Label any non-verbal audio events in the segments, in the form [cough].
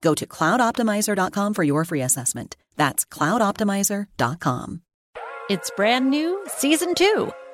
Go to cloudoptimizer.com for your free assessment. That's cloudoptimizer.com. It's brand new, season two.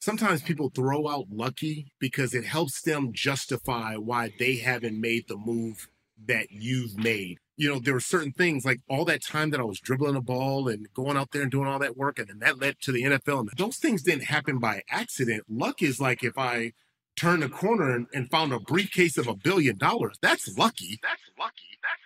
Sometimes people throw out lucky because it helps them justify why they haven't made the move that you've made. You know, there were certain things like all that time that I was dribbling a ball and going out there and doing all that work, and then that led to the NFL. And those things didn't happen by accident. Luck is like if I turned a corner and, and found a briefcase of a billion dollars. That's lucky. That's lucky. That's lucky. That's lucky.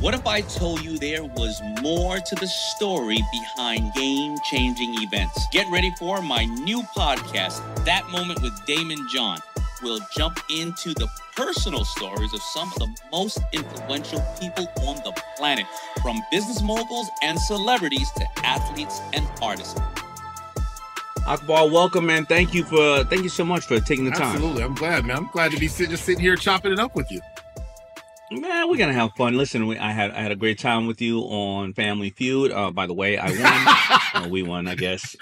What if I told you there was more to the story behind game changing events? Get ready for my new podcast, That Moment with Daymond John. We'll jump into the personal stories of some of the most influential people on the planet, from business moguls and celebrities to athletes and artists. Akbar, welcome, man. Thank you for thank you so much for taking the time. Absolutely. I'm glad, man. I'm glad to be sit, just sitting here chopping it up with you. Man, we're gonna have fun. Listen, we, I had I had a great time with you on Family Feud. Uh, by the way, I won. [laughs] uh, we won, I guess.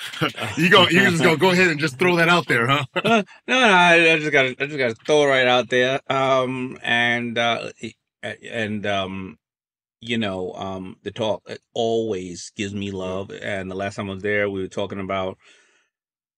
you go. You just go. Go ahead and just throw that out there, huh? [laughs] no, no, I, I just got I just got to throw it right out there. Um, and uh, and um, you know, um, the talk always gives me love. And the last time I was there, we were talking about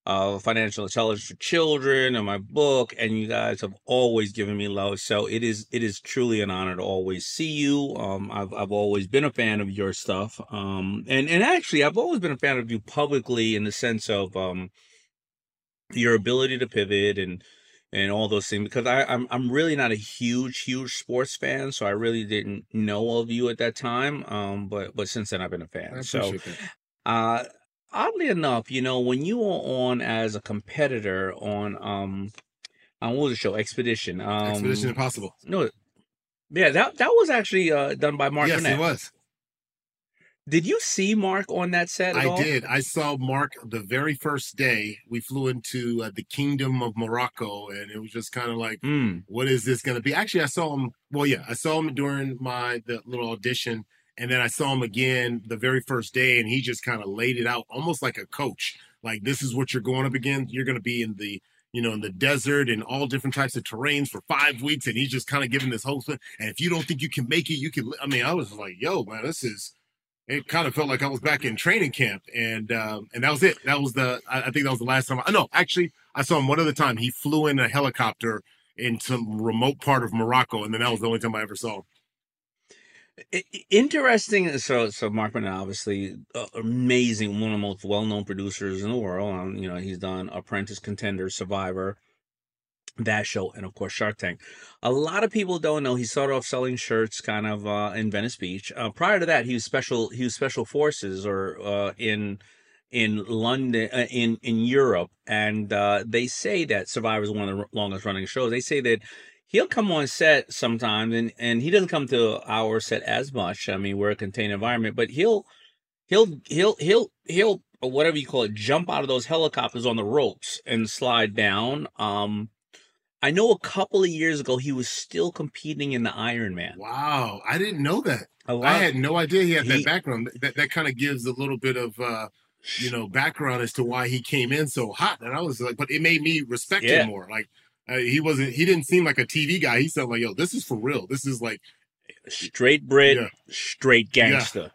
uh, financial intelligence for children and my book, and you guys have always given me love. So it is it is truly an honor to always see you. Um, I've I've always been a fan of your stuff. Um, and and actually I've always been a fan of you publicly in the sense of um your ability to pivot and and all those things because I, I'm I'm really not a huge huge sports fan, so I really didn't know of you at that time. Um, but but since then I've been a fan. So, that. uh, oddly enough, you know, when you were on as a competitor on um on what was the show Expedition? Expedition Um, Impossible. no, yeah, that that was actually uh done by Mark yes, Burnett. it was. Did you see Mark on that set at I all? did. I saw Mark the very first day. We flew into uh, the Kingdom of Morocco, and it was just kind of like, Mm. what is this going to be? Actually, I saw him. Well, yeah, I saw him during my the little audition, and then I saw him again the very first day, and he just kind of laid it out almost like a coach. Like this is what you're going up against. You're going to be in the you know in the desert and all different types of terrains for five weeks, and he's just kind of giving this whole thing. And if you don't think you can make it, you can. I mean, I was like, yo, man, this is. It kind of felt like I was back in training camp, and um, and that was it. That was the. I, think that was the last time. I no, actually, I saw him one other time. He flew in a helicopter in some remote part of Morocco, and then that was the only time I ever saw him. Interesting. So, so Mark Burnett, obviously, uh, amazing, one of the most well-known producers in the world. Um, you know, he's done Apprentice, Contender, Survivor, that show, and of course Shark Tank. A lot of people don't know he started off selling shirts, kind of uh, in Venice Beach. Uh, prior to that, he was special. He was special forces, or uh, in in London, uh, in in Europe, and uh, they say that Survivor is one of the longest running shows. They say that he'll come on set sometimes, and and he doesn't come to our set as much. I mean, we're a contained environment, but he'll he'll he'll he'll he'll whatever you call it, jump out of those helicopters on the ropes and slide down. Um, I know a couple of years ago he was still competing in the Ironman. Wow, I didn't know that. i had no idea he had He- that background. That that kind of gives a little bit of uh, you know background as to why he came in so hot. And I was like, but it made me respect Yeah. him more. Like uh, he wasn't. He didn't seem like a TV guy. He said like, yo, this is for real. This is like straight Brit, Yeah. straight gangster.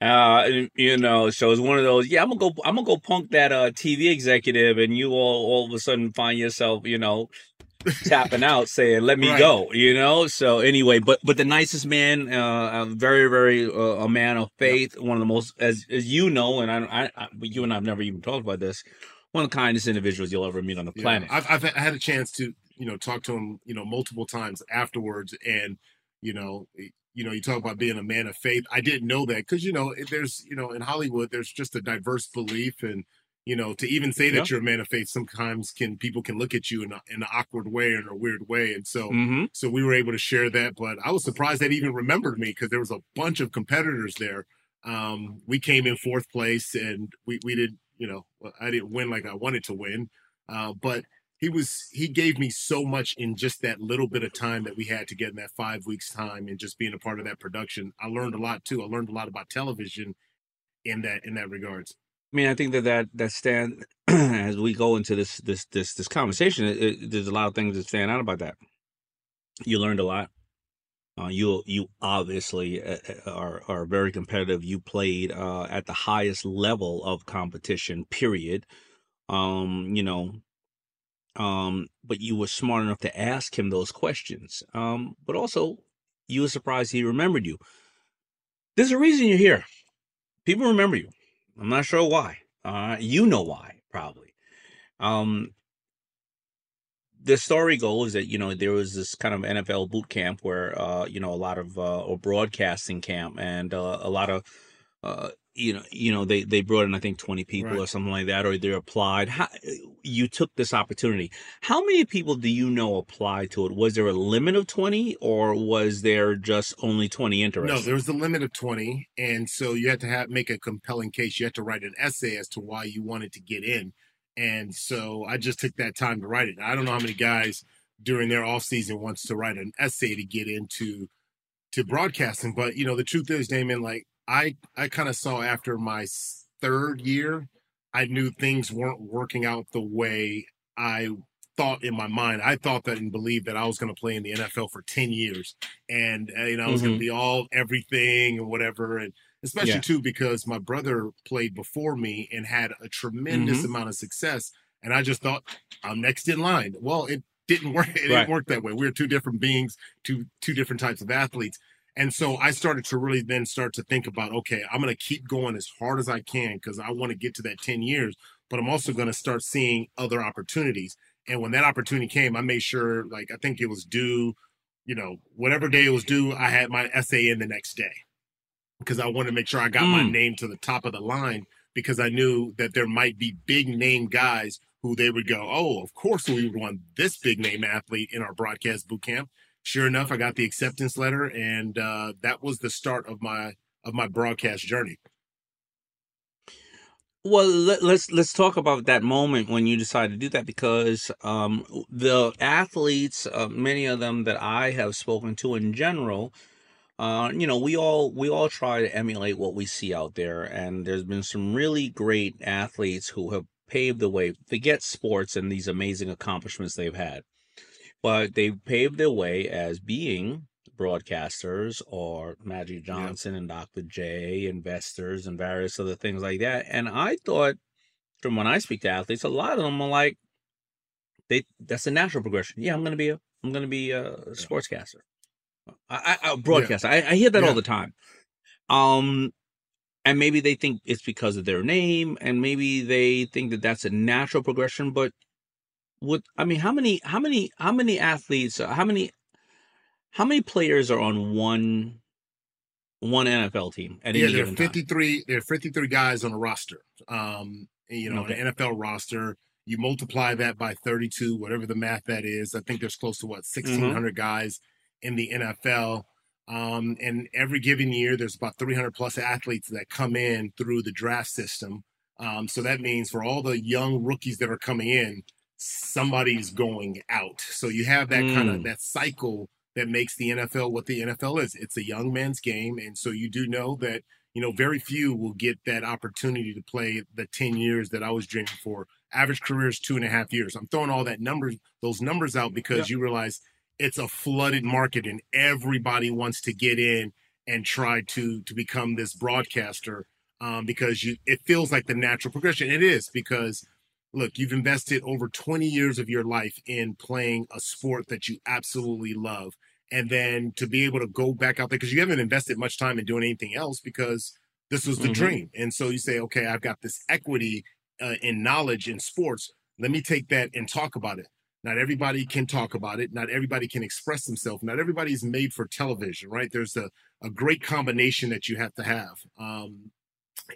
Uh, you know, so it's one of those. Yeah, I'm gonna go. I'm gonna go punk that uh TV executive, and you all all of a sudden find yourself, you know, tapping [laughs] out, saying, "Let me Right. go." You know. So anyway, but but the nicest man, uh, very very uh, a man of faith, one of the most as as you know, and I, I, I you and I've never even talked about this. One of the kindest individuals you'll ever meet on the Yeah, planet. I've, I've had a chance to you know talk to him you know multiple times afterwards, and you know you know you talk about being a man of faith. I didn't know that because you know there's you know in Hollywood there's just a diverse belief and. You know, to even say that Yeah. you're a man of faith, sometimes can people can look at you in, a, in an awkward way or in a weird way, and so hmm so we were able to share that. But I was surprised that even remembered me because there was a bunch of competitors there. Um, we came in fourth place, and we we did you know I didn't win like I wanted to win, uh, but he was he gave me so much in just that little bit of time that we had to get in that five weeks time and just being a part of that production. I learned a lot too. I learned a lot about television in that in that regards. I mean, I think that that that stand [clears throat] as we go into this this this this conversation, it, it, there's a lot of things that stand out about that. You learned a lot. Uh, you you obviously uh, uh, are are very competitive. You played uh, at the highest level of competition. Period. Um, you know, um, but you were smart enough to ask him those questions. Um, but also you were surprised he remembered you. There's a reason you're here. People remember you. I'm not sure why. Uh, you know why, probably. Um, the story goes that you know there was this kind of NFL boot camp where uh, you know a lot of uh, or broadcasting camp and uh, a lot of uh, you know you know they they brought in I think 20 people Right. or something like that or they applied. How, you took this opportunity. How many people do you know applied to it? Was there a limit of 20 or was there just only 20 interested? No, there was a limit of 20. And so you had to have make a compelling case. You had to write an essay as to why you wanted to get in. And so I just took that time to write it. I don't know how many guys during their off season wants to write an essay to get into to broadcasting. But you know, the truth is, Daymond, like I I kind of saw after my third year, I knew things weren't working out the way I thought in my mind. I thought that and believed that I was going to play in the NFL for 10 years and uh, you know, I was going Mhm. to be all everything and whatever and especially Yeah. too because my brother played before me and had a tremendous Mhm. amount of success. And I just thought I'm next in line. Well, it didn't [laughs] work. It Right. didn't work that way. We are two different beings, two two different types of athletes. And so I started to really then start to think about, okay, I'm going to keep going as hard as I can because I want to get to that 10 years, but I'm also going to start seeing other opportunities. And when that opportunity came, I made sure, like, I think it was due, you know, whatever day it was due, I had my essay in the next day because I wanted to make sure I got my Mm. name to the top of the line because I knew that there might be big name guys who they would go, oh, of course we would want this big name athlete in our broadcast boot camp. Sure enough, I got the acceptance letter, and uh, that was the start of my of my broadcast journey. Well, let, let's let's talk about that moment when you decided to do that because um, the athletes, uh, many of them that I have spoken to in general, uh, you know, we all we all try to emulate what we see out there, and there's been some really great athletes who have paved the way. Forget sports and these amazing accomplishments they've had, but they've paved their way as being broadcasters or Magic Johnson and Dr. J, investors and various other things like that. And I thought from when I speak to athletes, a lot of them are like, they that's a natural progression. Yeah, I'm gonna be a I'm gonna be a sportscaster. I, I, a broadcaster. I, I hear that Yeah. all the time. Um, and maybe they think it's because of their name, and maybe they think that that's a natural progression. But what I mean, how many, how many, how many athletes, how many, how many players are on one one NFL team at yeah, any there are time? 53. There are 53 guys on a roster. Um, you know, Okay. an NFL roster. You multiply that by 32, whatever the math that is. I think there's close to what 1,600 guys in the NFL. Um, and every given year, there's about 300 plus athletes that come in through the draft system. Um, so that means for all the young rookies that are coming in, somebody's going out. So you have that kind of Mm. that cycle that makes the NFL what the NFL is. It's a young man's game, and so you do know that you know very few will get that opportunity to play the ten years that I was dreaming for. Average career is two and a half years. I'm throwing all that numbers, those numbers out because you realize it's a flooded market, and everybody wants to get in and try to to become this broadcaster um, because you it feels like the natural progression. It is because look, you've invested over 20 years of your life in playing a sport that you absolutely love. And then to be able to go back out there, because you haven't invested much time in doing anything else because this was the Mhm. dream. And so you say, okay, I've got this equity uh, in knowledge in sports. Let me take that and talk about it. Not everybody can talk about it. Not everybody can express themselves. Not everybody's made for television, right? There's a, a great combination that you have to have. Um,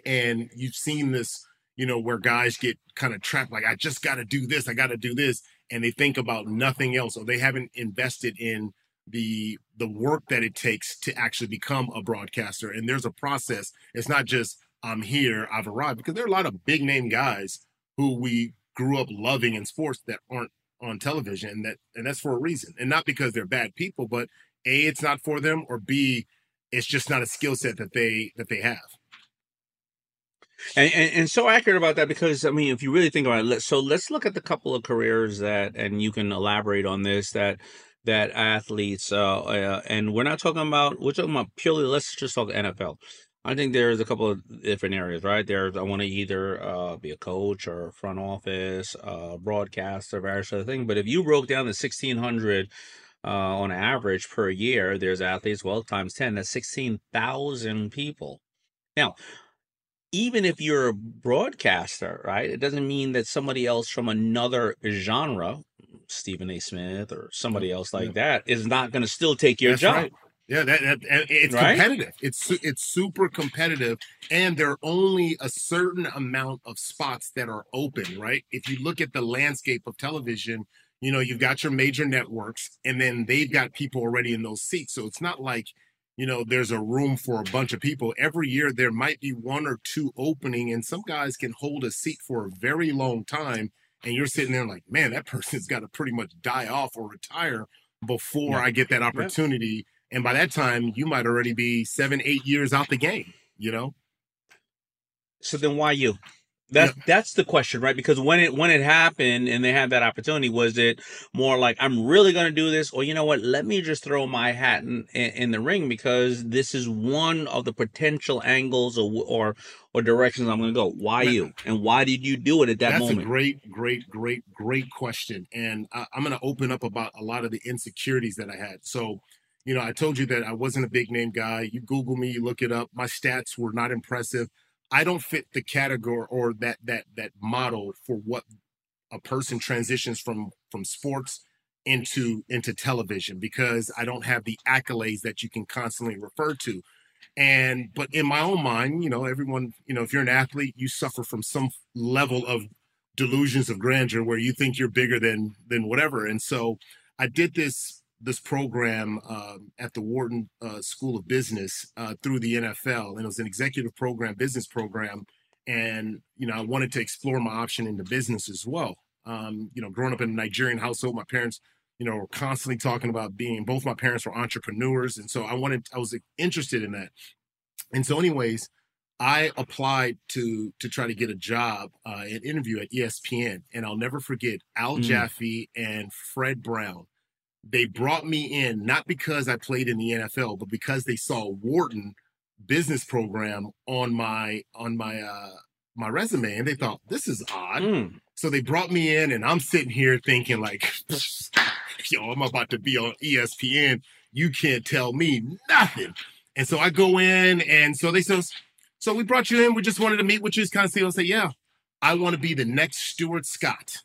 and you've seen this you know, where guys get kind of trapped, like, I just got to do this, I got to do this. And they think about nothing else, or they haven't invested in the the work that it takes to actually become a broadcaster. And there's a process. It's not just I'm here, I've arrived, because there are a lot of big name guys who we grew up loving in sports that aren't on television, and that and that's for a reason. And not because they're bad people, but A, it's not for them, or B, it's just not a skill set that they that they have. and, and, and so accurate about that because I mean, if you really think about it, so let's look at the couple of careers that, and you can elaborate on this that that athletes, uh, uh, and we're not talking about we're talking about purely. Let's just talk NFL. I think there's a couple of different areas, right? There's I want to either uh, be a coach or front office, uh, broadcaster, various other things. But if you broke down the 1600 uh, on average per year, there's athletes. Well, times ten, that's 16,000 people. Now, even if you're a broadcaster, right, it doesn't mean that somebody else from another genre, Stephen A. Smith or somebody else like that, is not going to still take your That's job. right. Yeah, that, that it's Right? competitive. It's it's super competitive, and there are only a certain amount of spots that are open. Right? If you look at the landscape of television, you know you've got your major networks, and then they've got people already in those seats. So it's not like you know there's a room for a bunch of people. Every year there might be one or two opening, and some guys can hold a seat for a very long time. And you're sitting there like, man, that [laughs] person's got to pretty much die off or retire before Yeah. I get that opportunity. And by that time, you might already be seven, eight years out the game, you know? So then why you? That's that's the question, right? Because when it when it happened and they had that opportunity, was it more like I'm really going to do this, or you know what? Let me just throw my hat in, in, in the ring because this is one of the potential angles or or, or directions I'm going to go. Why you and why did you do it at that That's moment? a great, great, great, great question, and I, I'm going to open up about a lot of the insecurities that I had. So, you know, I told you that I wasn't a big name guy. You Google me, you look it up. My stats were not impressive. I don't fit the category or that that that model for what a person transitions from from sports into into television because I don't have the accolades that you can constantly refer to. And but in my own mind, you know, everyone, you know, if you're an athlete, you suffer from some level of delusions of grandeur where you think you're bigger than than whatever. And so I did this this program um, at the Wharton uh, School of Business uh, through the NFL, and it was an executive program, business program. And you know, I wanted to explore my option into business as well. Um, you know, growing up in a Nigerian household, my parents, you know, were constantly talking about being. Both my parents were entrepreneurs, and so I wanted, I was interested in that. And so, anyways, I applied to to try to get a job, uh, an interview at ESPN, and I'll never forget Al Mm. Jaffe and Fred Brown. They brought me in not because I played in the NFL, but because they saw Wharton business program on my on my uh, my resume, and they thought this is odd. Mm. So they brought me in, and I'm sitting here thinking like, [laughs] yo, I'm about to be on ESPN. You can't tell me nothing. And so I go in, and so they says, so we brought you in. We just wanted to meet with you, kind of see. I say, yeah, I want to be the next Stuart Scott.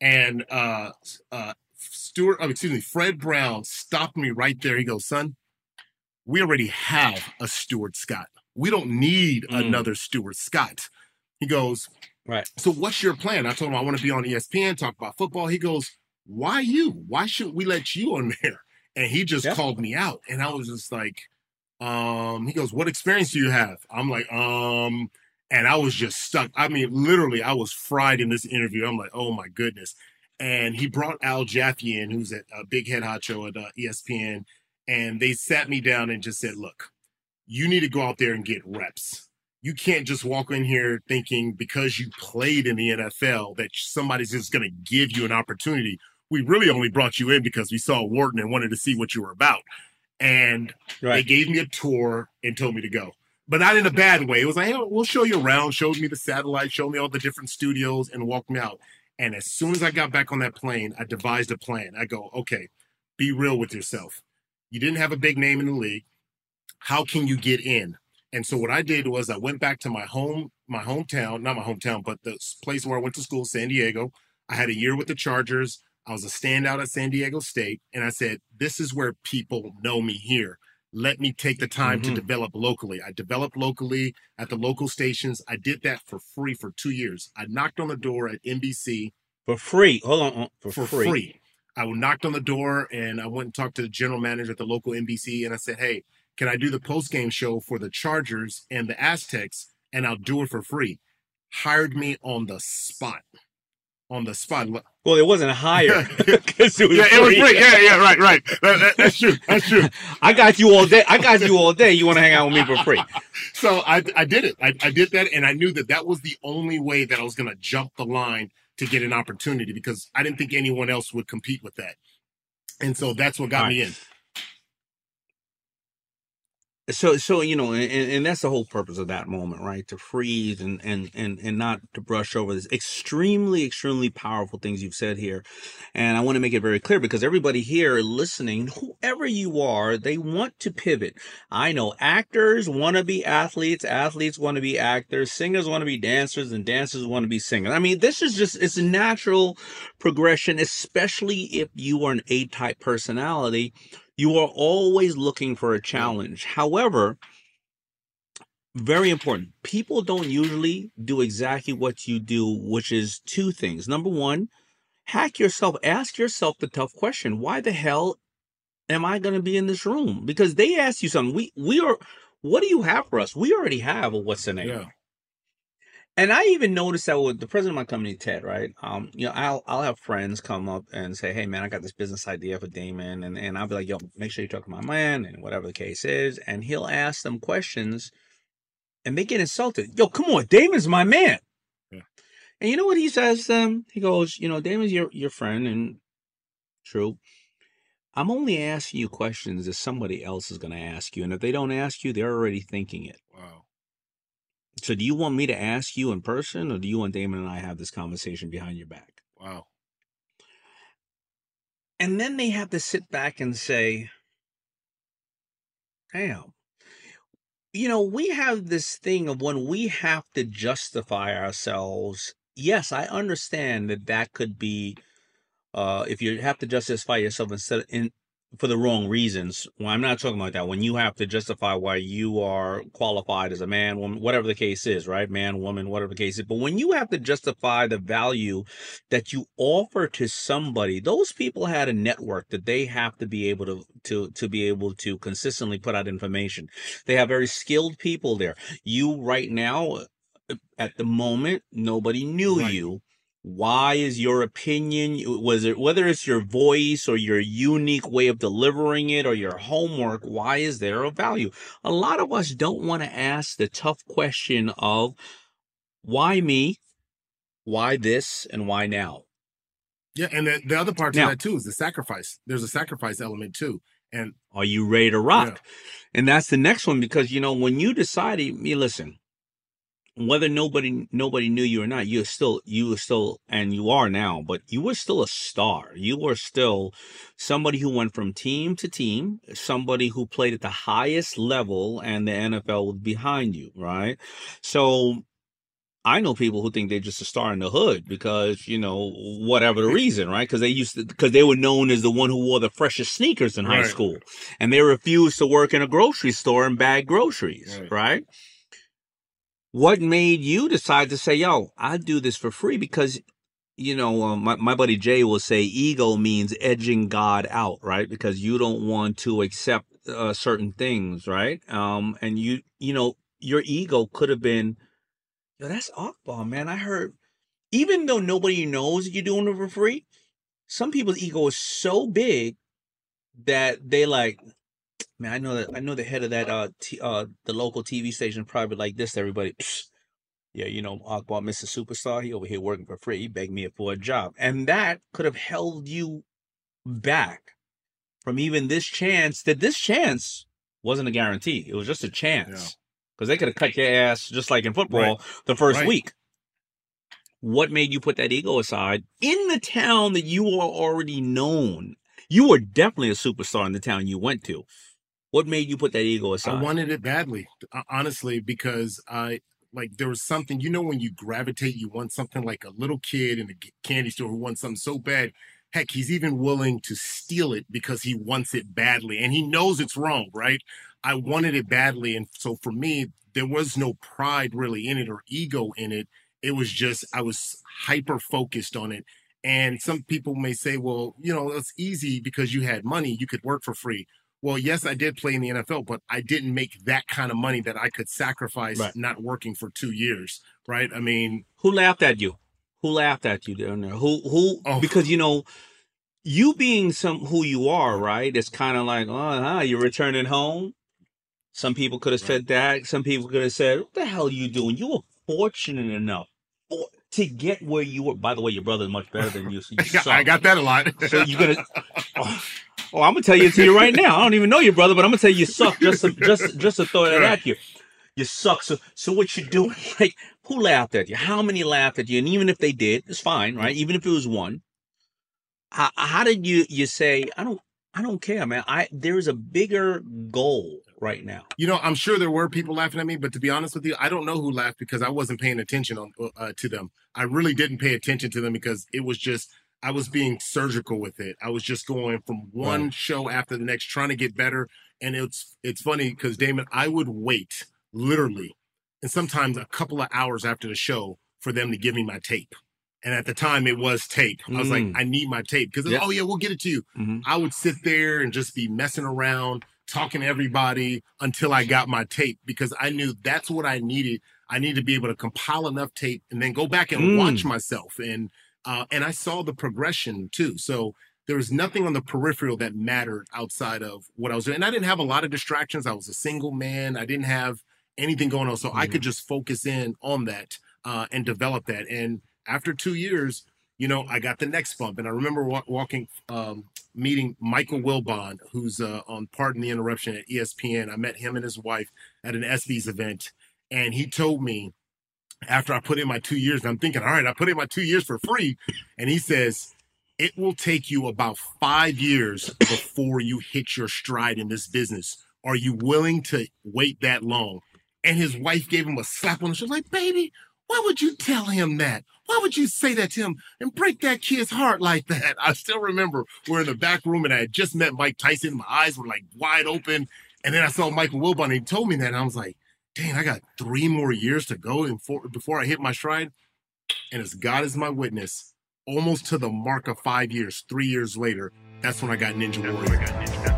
And uh, uh, Stuart, excuse me, Fred Brown stopped me right there. He goes, son, we already have a Stuart Scott. We don't need Mm. another Stuart Scott. He goes, Right. so what's your plan? I told him I want to be on ESPN, talk about football. He goes, why you? Why shouldn't we let you on [laughs] there? And he just called me out. And I was just like, um, he goes, what experience do you have? I'm like, um, and I was just stuck. I mean, literally, I was fried in this interview. I'm like, oh my goodness. And he brought Al Jaffe in, who's at uh, Big Head Hot Show at uh, ESPN, and they sat me down and just said, look, you need to go out there and get reps. You can't just walk in here thinking because you played in the NFL that somebody's just going to give you an opportunity. We really only brought you in because we saw Wharton and wanted to see what you were about. And they gave me a tour and told me to go, but not in a bad way. It was like, hey, we'll show you around, showed me the satellite, showed me all the different studios, and walked me out. And as soon as I got back on that plane, I devised a plan. I go, okay, be real with yourself. You didn't have a big name in the league. How can you get in? And so what I did was I went back to my home, my hometown, not my hometown, but the place where I went to school, San Diego. I had a year with the Chargers. I was a standout at San Diego State. And I said, this is where people know me here. Let me take the time to Mhm. develop locally. I developed locally at the local stations. I did that for free for two years. I knocked on the door at NBC For free. Hold on. uh, For, for free. free. I knocked on the door and I went and talked to the general manager at the local NBC and I said, Hey, can I do the post game show for the Chargers and the Aztecs? And I'll do it for free. Hired me on the spot. On the spot. Well, it wasn't higher [laughs] because [laughs] it was yeah, it was free. free. Yeah, yeah, right, right. That- that- that's true. That's true. [laughs] I got you all day. I got you all day. You want to hang out with me for free? So I, I did it. I, I did that, and I knew that that was the only way that I was going to jump the line to get an opportunity because I didn't think anyone else would compete with that. And so that's what got All me in. So so you know and, and that's the whole purpose of that moment right? To freeze and and and and not to brush over this extremely extremely powerful things you've said here. And i want to make it very clear because everybody here listening whoever you are they want to pivot. I know actors want to be athletes athletes want to be actors singers want to be dancers and dancers want to be singers. I mean this is just it's a natural progression especially if you are an a-type personality you are always looking for a challenge. However, very important. People don't usually do exactly what you do, which is two things. Number one, hack yourself. Ask yourself the tough question: Why the hell am I going to be in this room? Because they ask you something. We we are. What do you have for us? We already have a what's the name. Yeah. And I even noticed that with the president of my company, Ted, right? Um, you know, I'll I'll have friends come up and say, Hey man, I got this business idea for Daymond and, and I'll be like, Yo, make sure you talk to my man and whatever the case is, and he'll ask them questions and they get insulted. Yo, come on, Daymond's my man. Yeah. And you know what he says? Um, he goes, you know, Daymond's your your friend, and true. I'm only asking you questions that somebody else is going to ask you, and if they don't ask you, they're already thinking it. Wow. So, do you want me to ask you in person, or do you want Daymond and I have this conversation behind your back? Wow. And then they have to sit back and say, damn. You know, we have this thing of when we have to justify ourselves. Yes, I understand that that could be, uh, if you have to justify yourself instead of in for the wrong reasons. Well, I'm not talking about that. When you have to justify why you are qualified as a man, woman, whatever the case is, right? Man, woman, whatever the case is. But when you have to justify the value that you offer to somebody, those people had a network that they have to be able to to to be able to consistently put out information. They have very skilled people there. You right now at the moment, nobody knew Right. you. Why is your opinion was it whether it's your voice or your unique way of delivering it or your homework, why is there a value? A lot of us don't want to ask the tough question of why me? Why this and why now? Yeah, and the, the other part to Now- that too is the sacrifice. There's a sacrifice element too, and Are you ready to rock? Yeah. And that's the next one because you know when you decide me listen, whether nobody nobody knew you or not, you're still you were still and you are now, but you were still a star. You were still somebody who went from team to team, somebody who played at the highest level, and the NFL was behind you, right? So I know people who think they're just a star in the hood because, you know, whatever the reason, right? Because they used to, because they were known as the one who wore the freshest sneakers in high Right. school and they refused to work in a grocery store and bag groceries, Right. right? What made you decide to say, yo, I do this for free? Because, you know, um, my, my buddy Jay will say ego means edging God out, right? Because you don't want to accept uh, certain things, right? Um, and you, you know, your ego could have been, yo, that's Akbar, man. I heard, even though nobody knows you're doing it for free, some people's ego is so big that they like, man, I know that I know the head of that uh t- uh the local TV station probably like this to everybody. "Psst, Yeah, you know, Akbar, Mr. Superstar, he over here working for free. He begged me for a job. And that could have held you back from even this chance that this chance wasn't a guarantee. It was just a chance. Because they could have cut your ass just like in football the first Right. week. What made you put that ego aside in the town that you are already known? You were definitely a superstar in the town you went to. What made you put that ego aside? I wanted it badly, uh, honestly, because I like there was something. You know, when you gravitate, you want something like a little kid in a candy store who wants something so bad. Heck, he's even willing to steal it because he wants it badly, and he knows it's wrong, right? I wanted it badly, and so for me, there was no pride really in it or ego in it. It was just I was hyper focused on it. And some people may say, well, you know, it's easy because you had money, you could work for free. Well, yes, I did play in the NFL, but I didn't make that kind of money that I could sacrifice Right. not working for two years, right? I mean, Who laughed at you? Who laughed at you down there? Who who Oh. because you know you being some who you are, right? It's kind of like, oh, huh, you're returning home. Some people could have said that. Some people could have said, "What the hell are you doing? You were fortunate enough for, to get where you were." By the way, your brother's much better than you. So you [laughs] I got that a lot. So you're gonna. [laughs] Oh, oh, I'm gonna tell you to you right now. I don't even know your brother, but I'm gonna tell you you suck. Just to, just just to throw that at you. You suck. So so what you doing? [laughs] Like who laughed at you? How many laughed at you? And even if they did, it's fine, right? Even if it was one. How, how did you you say I don't I don't care, man. I there's a bigger goal right now. You know, I'm sure there were people laughing at me, but to be honest with you, I don't know who laughed because I wasn't paying attention on uh, to them. I really didn't pay attention to them because it was just I was being surgical with it. I was just going from one Right. show after the next, trying to get better. And it's it's funny because Daymond, I would wait literally, and sometimes a couple of hours after the show for them to give me my tape. And at the time, it was tape. I was like, Mm. I need my tape because Yeah. oh yeah, we'll get it to you. Mhm. I would sit there and just be messing around, talking to everybody until I got my tape because I knew that's what I needed. I needed to be able to compile enough tape and then go back and Mm. watch myself. And uh, and I saw the progression too. So there was nothing on the peripheral that mattered outside of what I was doing. And I didn't have a lot of distractions. I was a single man. I didn't have anything going on. So I could just focus in on that. uh, and develop that. And after two years, you know, I got the next bump. And I remember wa- walking, um, meeting Michael Wilbon, who's uh, on Pardon the Interruption at ESPN. I met him and his wife at an ESPYS event. And he told me after I put in my two years, and I'm thinking, all right, I put in my two years for free. And he says, it will take you about five years before you hit your stride in this business. Are you willing to wait that long? And his wife gave him a slap on the shoulder, like, baby, why would you tell him that? Why would you say that to him and break that kid's heart like that? I still remember we're in the back room and I had just met Mike Tyson. My eyes were like wide open. And then I saw Michael Wilbon and he told me that. And I was like, dang, I got three more years to go before, before I hit my stride. And as God is my witness, almost to the mark of five years, three years later, that's when I got Ninja Warrior.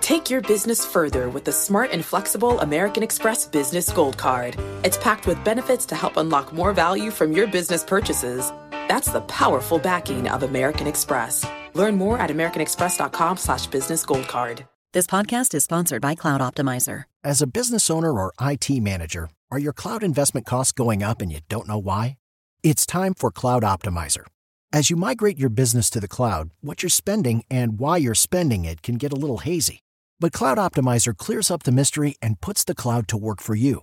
Take your business further with the smart and flexible American Express Business Gold Card. It's packed with benefits to help unlock more value from your business purchases. That's the powerful backing of American Express. Learn more at americanexpress.com slash business gold card. This podcast is sponsored by Cloud Optimizer. As a business owner or IT manager, are your cloud investment costs going up and you don't know why? It's time for Cloud Optimizer. As you migrate your business to the cloud, what you're spending and why you're spending it can get a little hazy. But Cloud Optimizer clears up the mystery and puts the cloud to work for you.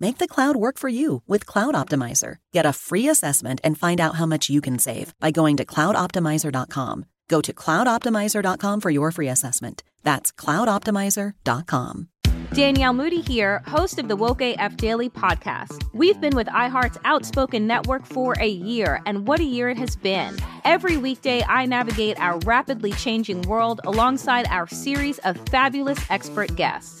Make the cloud work for you with Cloud Optimizer. Get a free assessment and find out how much you can save by going to cloudoptimizer.com. Go to cloudoptimizer.com for your free assessment. That's cloudoptimizer.com. Danielle Moody here, host of the Woke AF Daily podcast. We've been with iHeart's Outspoken Network for a year, and what a year it has been. Every weekday, I navigate our rapidly changing world alongside our series of fabulous expert guests.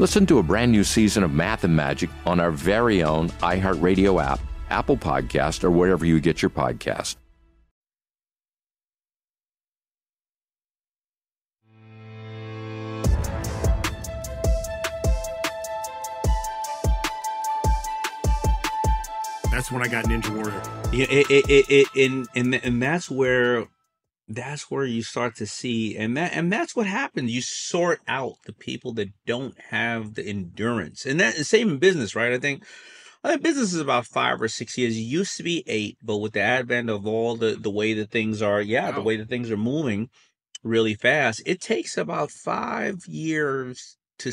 Listen to a brand new season of Math and Magic on our very own iHeartRadio app, Apple Podcast, or wherever you get your podcast. That's when I got Ninja Warrior. Yeah, it, it, it, it, and, and and that's where that's where you start to see and that and that's what happens you sort out the people that don't have the endurance and that same in business right i think I think business is about five or six years. It used to be eight, but with the advent of all the the way that things are, yeah, the way that things are moving really fast, it takes about five years to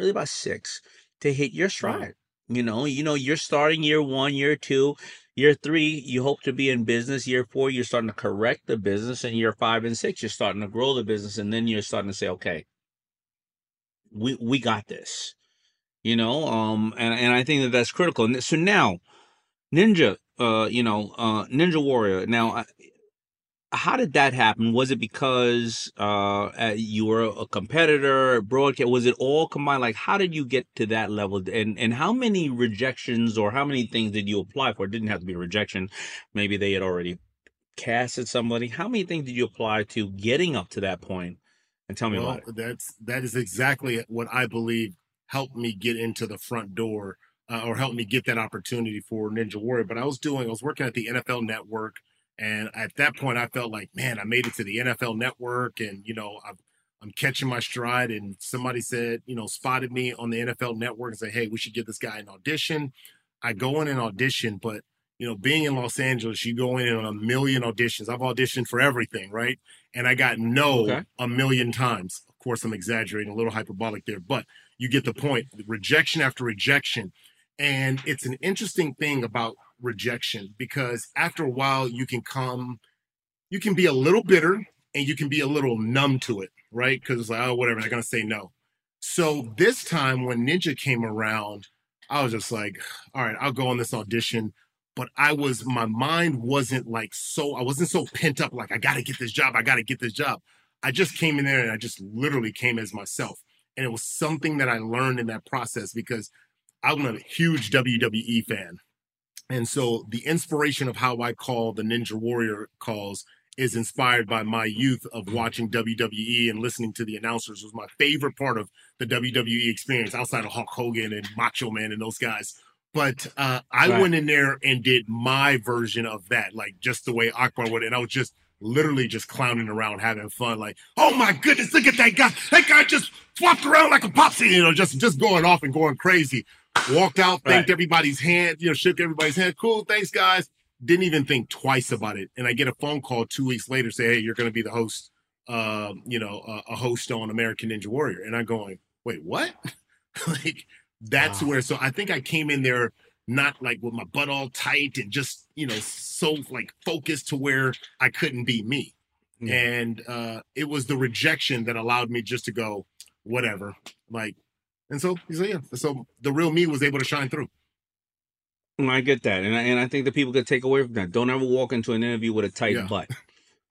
really about six to hit your stride. You know, you know, you're starting year one, year two, year three, you hope to be in business. Year four, you're starting to correct the business, and year five and six, you're starting to grow the business, and then you're starting to say, okay, we we got this. You know, um, and and I think that that's critical. And so now, Ninja, uh, you know, uh, Ninja Warrior. Now, I- how did that happen? Was it because uh, you were a competitor, broadcast? Was it all combined? Like, how did you get to that level? And and how many rejections or how many things did you apply for? It didn't have to be a rejection. Maybe they had already casted somebody. How many things did you apply to getting up to that point? And tell me well, about it. that's that is exactly what I believe helped me get into the front door uh, or helped me get that opportunity for Ninja Warrior. But I was doing, I was working at the NFL Network, and at that point, I felt like, man, I made it to the NFL Network, and you know, I'm I'm catching my stride. And somebody said, you know, spotted me on the NFL Network and said, hey, we should give this guy an audition. I go in and audition, but you know, being in Los Angeles, you go in on a million auditions. I've auditioned for everything, right? And I got no Okay. a million times. Of course, I'm exaggerating, a little hyperbolic there, but you get the point. Rejection after rejection. And it's an interesting thing about rejection because after a while, you can come, you can be a little bitter and you can be a little numb to it, right? Because it's like, oh, whatever, they're to say no. So this time when Ninja came around, I was just like, all right, I'll go on this audition. But I was, my mind wasn't like so, I wasn't so pent up, like, I got to get this job. I got to get this job. I just came in there and I just literally came as myself. And it was something that I learned in that process because I'm a huge WWE fan. And so the inspiration of how I call the Ninja Warrior calls is inspired by my youth of watching WWE and listening to the announcers was my favorite part of the WWE experience outside of Hulk Hogan and Macho Man and those guys. But uh, I Right. went in there and did my version of that, like just the way Akbar would. And I was just literally just clowning around, having fun. Like, oh my goodness, look at that guy. That guy just flopped around like a popsy, you know, just just going off and going crazy. Walked out, thanked Right. everybody's hand, you know, shook everybody's hand. Cool, thanks, guys. Didn't even think twice about it. And I get a phone call two weeks later, say, hey, you're going to be the host, uh, you know, a, a host on American Ninja Warrior. And I'm going, wait, what? [laughs] like, that's where, so I think I came in there not like with my butt all tight and just, you know, so like focused to where I couldn't be me. And uh, it was the rejection that allowed me just to go, whatever. Like, and so, so yeah, so the real me was able to shine through. Mm, I get that, and I, and I think that people could take away from that. Don't ever walk into an interview with a tight Yeah. butt.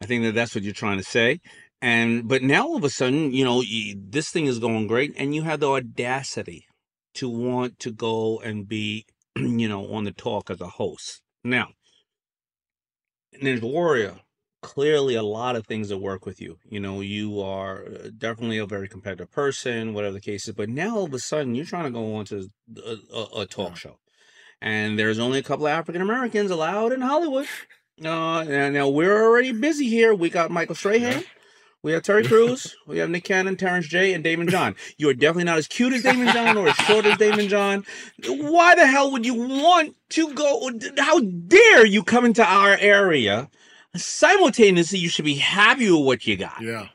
I think that that's what you're trying to say. And but now all of a sudden, you know, you, this thing is going great, and you have the audacity to want to go and be, [clears throat] you know, on the talk as a host. Now, Ninja Warrior, clearly a lot of things that work with you. You know, you are uh, definitely a very competitive person, whatever the case is. But now all of a sudden, you're trying to go on to a, a, a talk show and there's only a couple of African Americans allowed in Hollywood. Uh, and now we're already busy here. We got Michael Strahan, we have Terry Crews, we have Nick Cannon, Terrence J, and Daymond John. You are definitely not as cute as Daymond John or as short as Daymond John. Why the hell would you want to go? How dare you come into our area? Simultaneously, you should be happy with what you got. Yeah.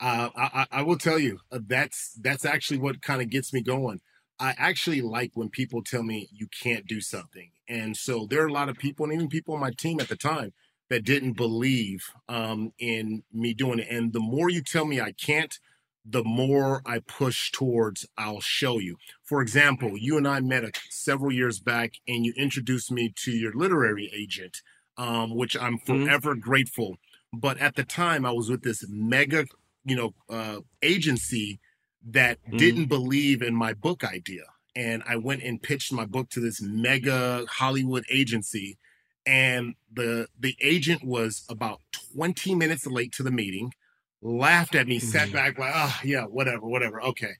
Uh, I, I will tell you uh, that's that's actually what kind of gets me going. I actually like when people tell me you can't do something, and so there are a lot of people, and even people on my team at the time, that didn't believe um, in me doing it. And the more you tell me I can't, the more I push towards I'll show you. For example, you and I met a, several years back and you introduced me to your literary agent, um, which I'm Mm-hmm. forever grateful. But at the time, I was with this mega, you know, uh, agency that Mhm. didn't believe in my book idea. And I went and pitched my book to this mega Hollywood agency. And the the agent was about 20 minutes late to the meeting, laughed at me, sat Mhm. back like, oh yeah, whatever, whatever. Okay.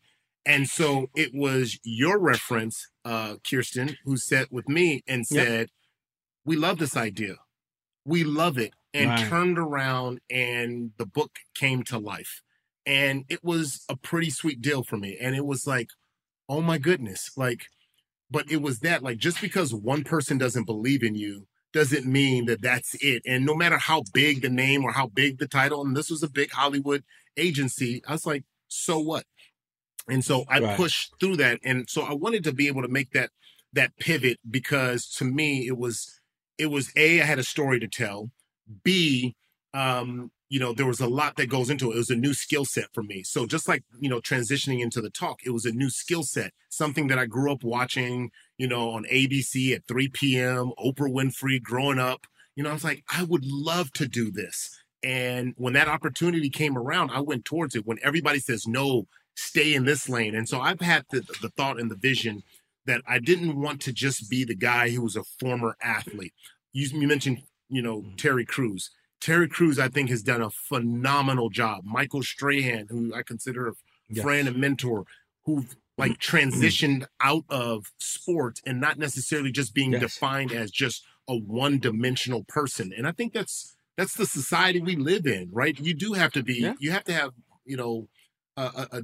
And so it was your reference, uh, Kirsten, who sat with me and Yep. We love this idea. We love it. And Right. turned around and the book came to life. And it was a pretty sweet deal for me. And it was like, oh my goodness. Like, but it was that, like, just because one person doesn't believe in you doesn't mean that that's it. And no matter how big the name or how big the title, and this was a big Hollywood agency, I was like, so what? And so I Right. pushed through that. And so I wanted to be able to make that that pivot because to me it was it was A, I had a story to tell. B, um, you know, there was a lot that goes into it. It was a new skill set for me. So just like, you know, transitioning into the talk, it was a new skill set, something that I grew up watching, you know, on ABC at 3 p.m., Oprah Winfrey growing up. You know, I was like, I would love to do this. And when that opportunity came around, I went towards it. When everybody says, no, stay in this lane. And so I've had the, the thought and the vision that I didn't want to just be the guy who was a former athlete. You, you mentioned, you know, mm-hmm. Terry Crews. Terry Crews, I think, has done a phenomenal job. Michael Strahan, who I consider a Yes. friend and mentor, who've like [clears throat] transitioned out of sports and not necessarily just being Yes. defined as just a one-dimensional person. And I think that's that's the society we live in, right? You do have to be, Yeah. you have to have, you know, a, a,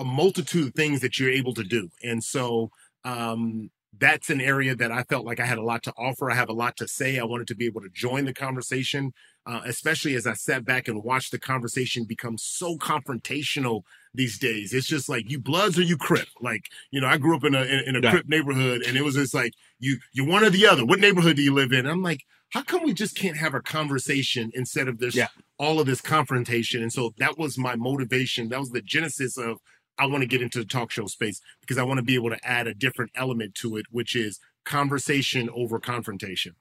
a, multitude of things that you're able to do. And so um, that's an area that I felt like I had a lot to offer. I have a lot to say. I wanted to be able to join the conversation, uh, especially as I sat back and watched the conversation become so confrontational these days. It's just like you Bloods or you Crip. Like you know, I grew up in a in, in a Yeah. Crip neighborhood, and it was just like you you one or the other. What neighborhood do you live in? I'm like, how come we just can't have a conversation instead of this Yeah. all of this confrontation? And so that was my motivation. That was the genesis of I want to get into the talk show space because I want to be able to add a different element to it, which is conversation over confrontation.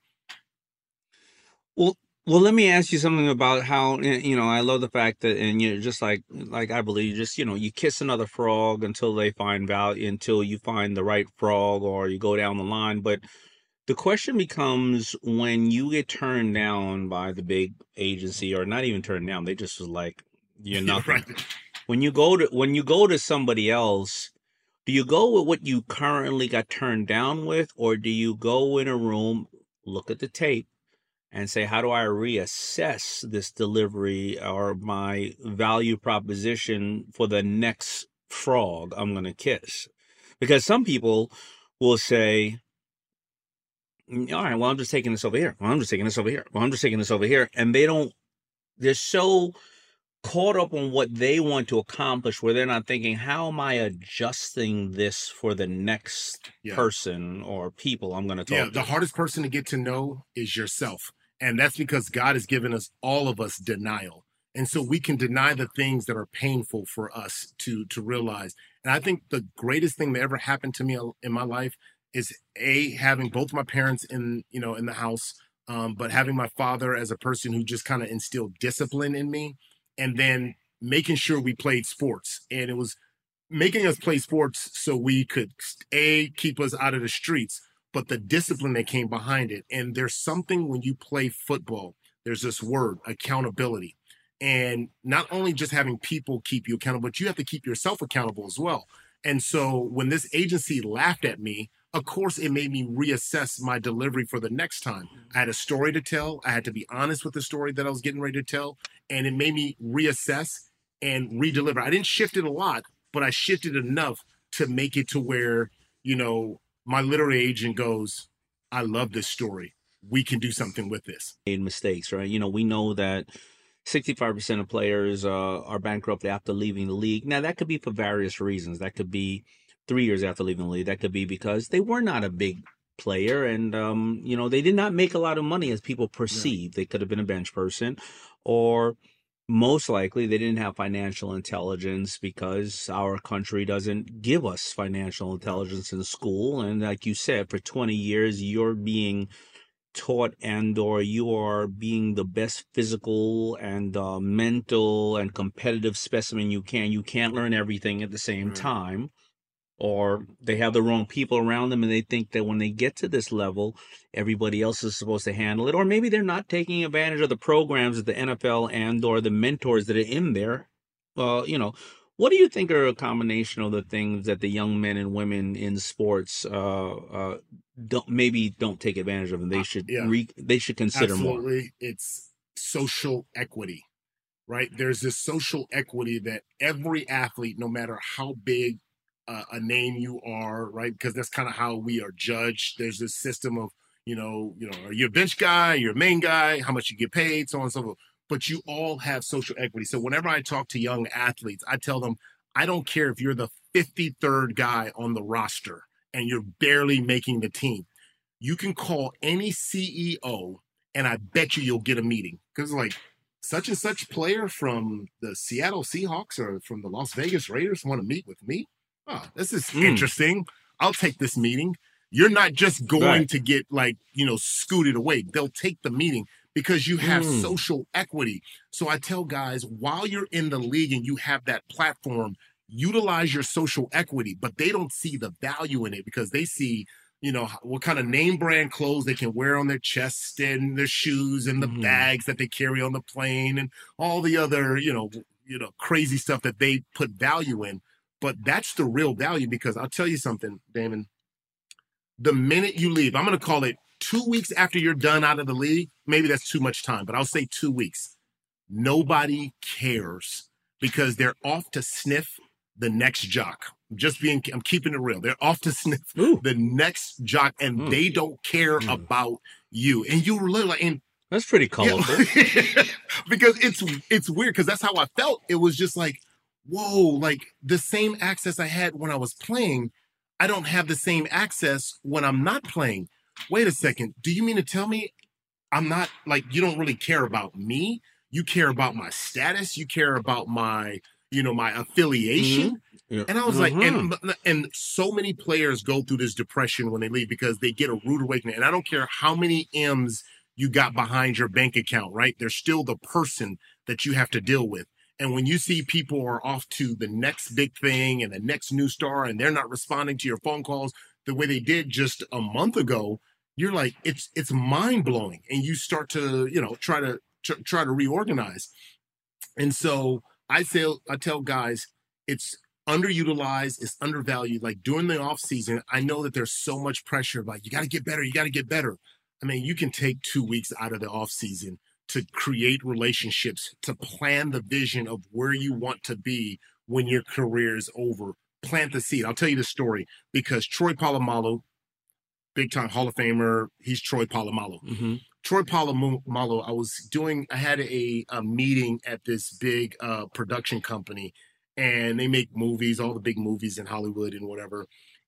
Well, well, let me ask you something about how eh, you know I love the fact that, and you're just like like I believe, just you know, you kiss another frog until they find value, until you find the right frog, or you go down the line. But the question becomes when you get turned down by the big agency, or not even turned down, they just was like, you're [laughs] nothing. right. When you go to when you go to somebody else, do you go with what you currently got turned down with, or do you go in a room, look at the tape, and say, how do I reassess this delivery or my value proposition for the next frog I'm going to kiss? Because some people will say, "Mm, all right, well, I'm just taking this over here. Well, I'm just taking this over here. Well, I'm just taking this over here. And they don't, they're so caught up on what they want to accomplish where they're not thinking, how am I adjusting this for the next Yeah. person or people I'm going to talk Yeah, to? the hardest person to get to know is yourself. And that's because God has given us all of us denial. And so we can deny the things that are painful for us to to realize. And I think the greatest thing that ever happened to me in my life is a having both my parents in, you know, in the house, um, but having my father as a person who just kind of instilled discipline in me and then making sure we played sports. And it was making us play sports so we could a keep us out of the streets but the discipline that came behind it. And there's something when you play football there's this word accountability. And not only just having people keep you accountable but you have to keep yourself accountable as well. And so when this agency laughed at me of course it made me reassess my delivery for the next time i had a story to tell i had to be honest with the story that i was getting ready to tell and it made me reassess and redeliver i didn't shift it a lot but i shifted enough to make it to where you know my literary agent goes i love this story we can do something with this made mistakes, right? You know, we know that 65% of players uh, are bankrupt after leaving the league. Now, that could be for various reasons. That could be three years after leaving the league. That could be because they were not a big player and, um, you know, they did not make a lot of money as people perceived. They could have been a bench person or most likely they didn't have financial intelligence because our country doesn't give us financial intelligence in school and like you said for 20 years you're being taught and or you are being the best physical and uh, mental and competitive specimen you can you can't learn everything at the same time or they have the wrong people around them and they think that when they get to this level everybody else is supposed to handle it or maybe they're not taking advantage of the programs that the NFL and or the mentors that are in there uh, you know what do you think are a combination of the things that the young men and women in sports uh, uh, don't maybe don't take advantage of and they should yeah. re, they should consider more Absolutely. It's social equity, right? There's this social equity that every athlete, no matter how big uh, a name you are, right? Because that's kind of how we are judged. There's this system of, you know, you know, are you a bench guy? You're a main guy? How much you get paid? So on and so forth. But you all have social equity. So whenever I talk to young athletes, I tell them, I don't care if you're the 53rd guy on the roster and you're barely making the team. You can call any CEO and I bet you you'll get a meeting because like such and such player from the Seattle Seahawks or from the Las Vegas Raiders want to meet with me. Oh, this is Mm. interesting. I'll take this meeting. You're not just going Right. to get like, you know, scooted away. They'll take the meeting because you have Mm. social equity. So I tell guys while you're in the league and you have that platform, utilize your social equity, but they don't see the value in it because they see, you know, what kind of name brand clothes they can wear on their chest and their shoes and the Mhm. bags that they carry on the plane and all the other, you know, you know, crazy stuff that they put value in. But that's the real value because I'll tell you something, Daymond. The minute you leave, I'm going to call it two weeks after you're done out of the league. Maybe that's too much time, but I'll say two weeks. Nobody cares because they're off to sniff the next jock. I'm just being, I'm keeping it real. They're off to sniff the next jock and Mm. they don't care about you. And you were literally, and that's pretty yeah, colorful [laughs] because it's it's weird because that's how I felt. It was just like, whoa, like the same access I had when I was playing, I don't have the same access when I'm not playing. Wait a second. Do you mean to tell me I'm not like you don't really care about me? You care about my status, you care about my, you know, my affiliation. Yeah. And I was like, Mhm. and and so many players go through this depression when they leave because they get a rude awakening. And I don't care how many M's you got behind your bank account, right? They're still the person that you have to deal with. And when you see people are off to the next big thing and the next new star and they're not responding to your phone calls the way they did just a month ago, you're like, it's it's mind blowing. And you start to, you know, try to tr- try to reorganize. And so I tell I tell guys, it's underutilized, it's undervalued. Like during the off season, I know that there's so much pressure. Like you got to get better, you got to get better. I mean, you can take two weeks out of the off season to create relationships, to plan the vision of where you want to be when your career is over. Plant the seed. I'll tell you the story because Troy Polamalu, big time Hall of Famer, he's Troy Polamalu. Mm-hmm. Troy Polamalu, I was doing, I had a, a meeting at this big uh, production company, and they make movies, all the big movies in Hollywood and whatever.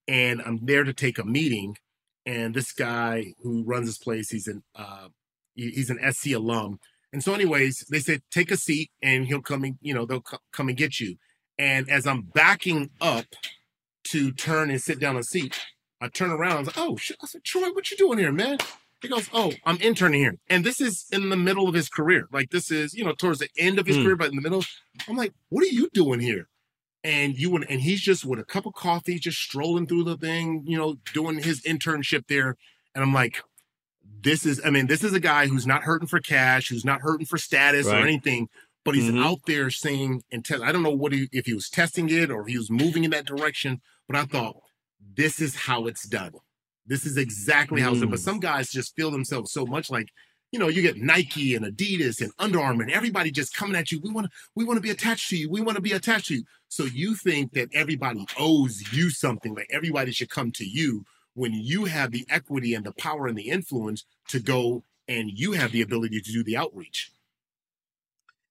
And I'm there to take a meeting, and this guy who runs this place, he's an uh, he's an SC alum. And so, anyways, they said take a seat, and he'll come and you know they'll co- come and get you. And as I'm backing up to turn and sit down a seat, I turn around. I was like, "Oh, shit. I said, Troy, what you doing here, man?" He goes, "Oh, I'm interning here." And this is in the middle of his career. Like this is, you know, towards the end of his Hmm. career, but in the middle. I'm like, "What are you doing here?" And you would, and he's just with a cup of coffee, just strolling through the thing, you know, doing his internship there. And I'm like, "This is, I mean, this is a guy who's not hurting for cash, who's not hurting for status or anything." But he's Mhm. out there saying and tell. I don't know what he, if he was testing it or if he was moving in that direction. But I thought, this is how it's done. This is exactly how it's done. But Mm. some guys just feel themselves so much like, you know, you get Nike and Adidas and Under Armour and everybody just coming at you. We want to, we want to be attached to you. We want to be attached to you. So you think that everybody owes you something, like everybody should come to you when you have the equity and the power and the influence to go and you have the ability to do the outreach.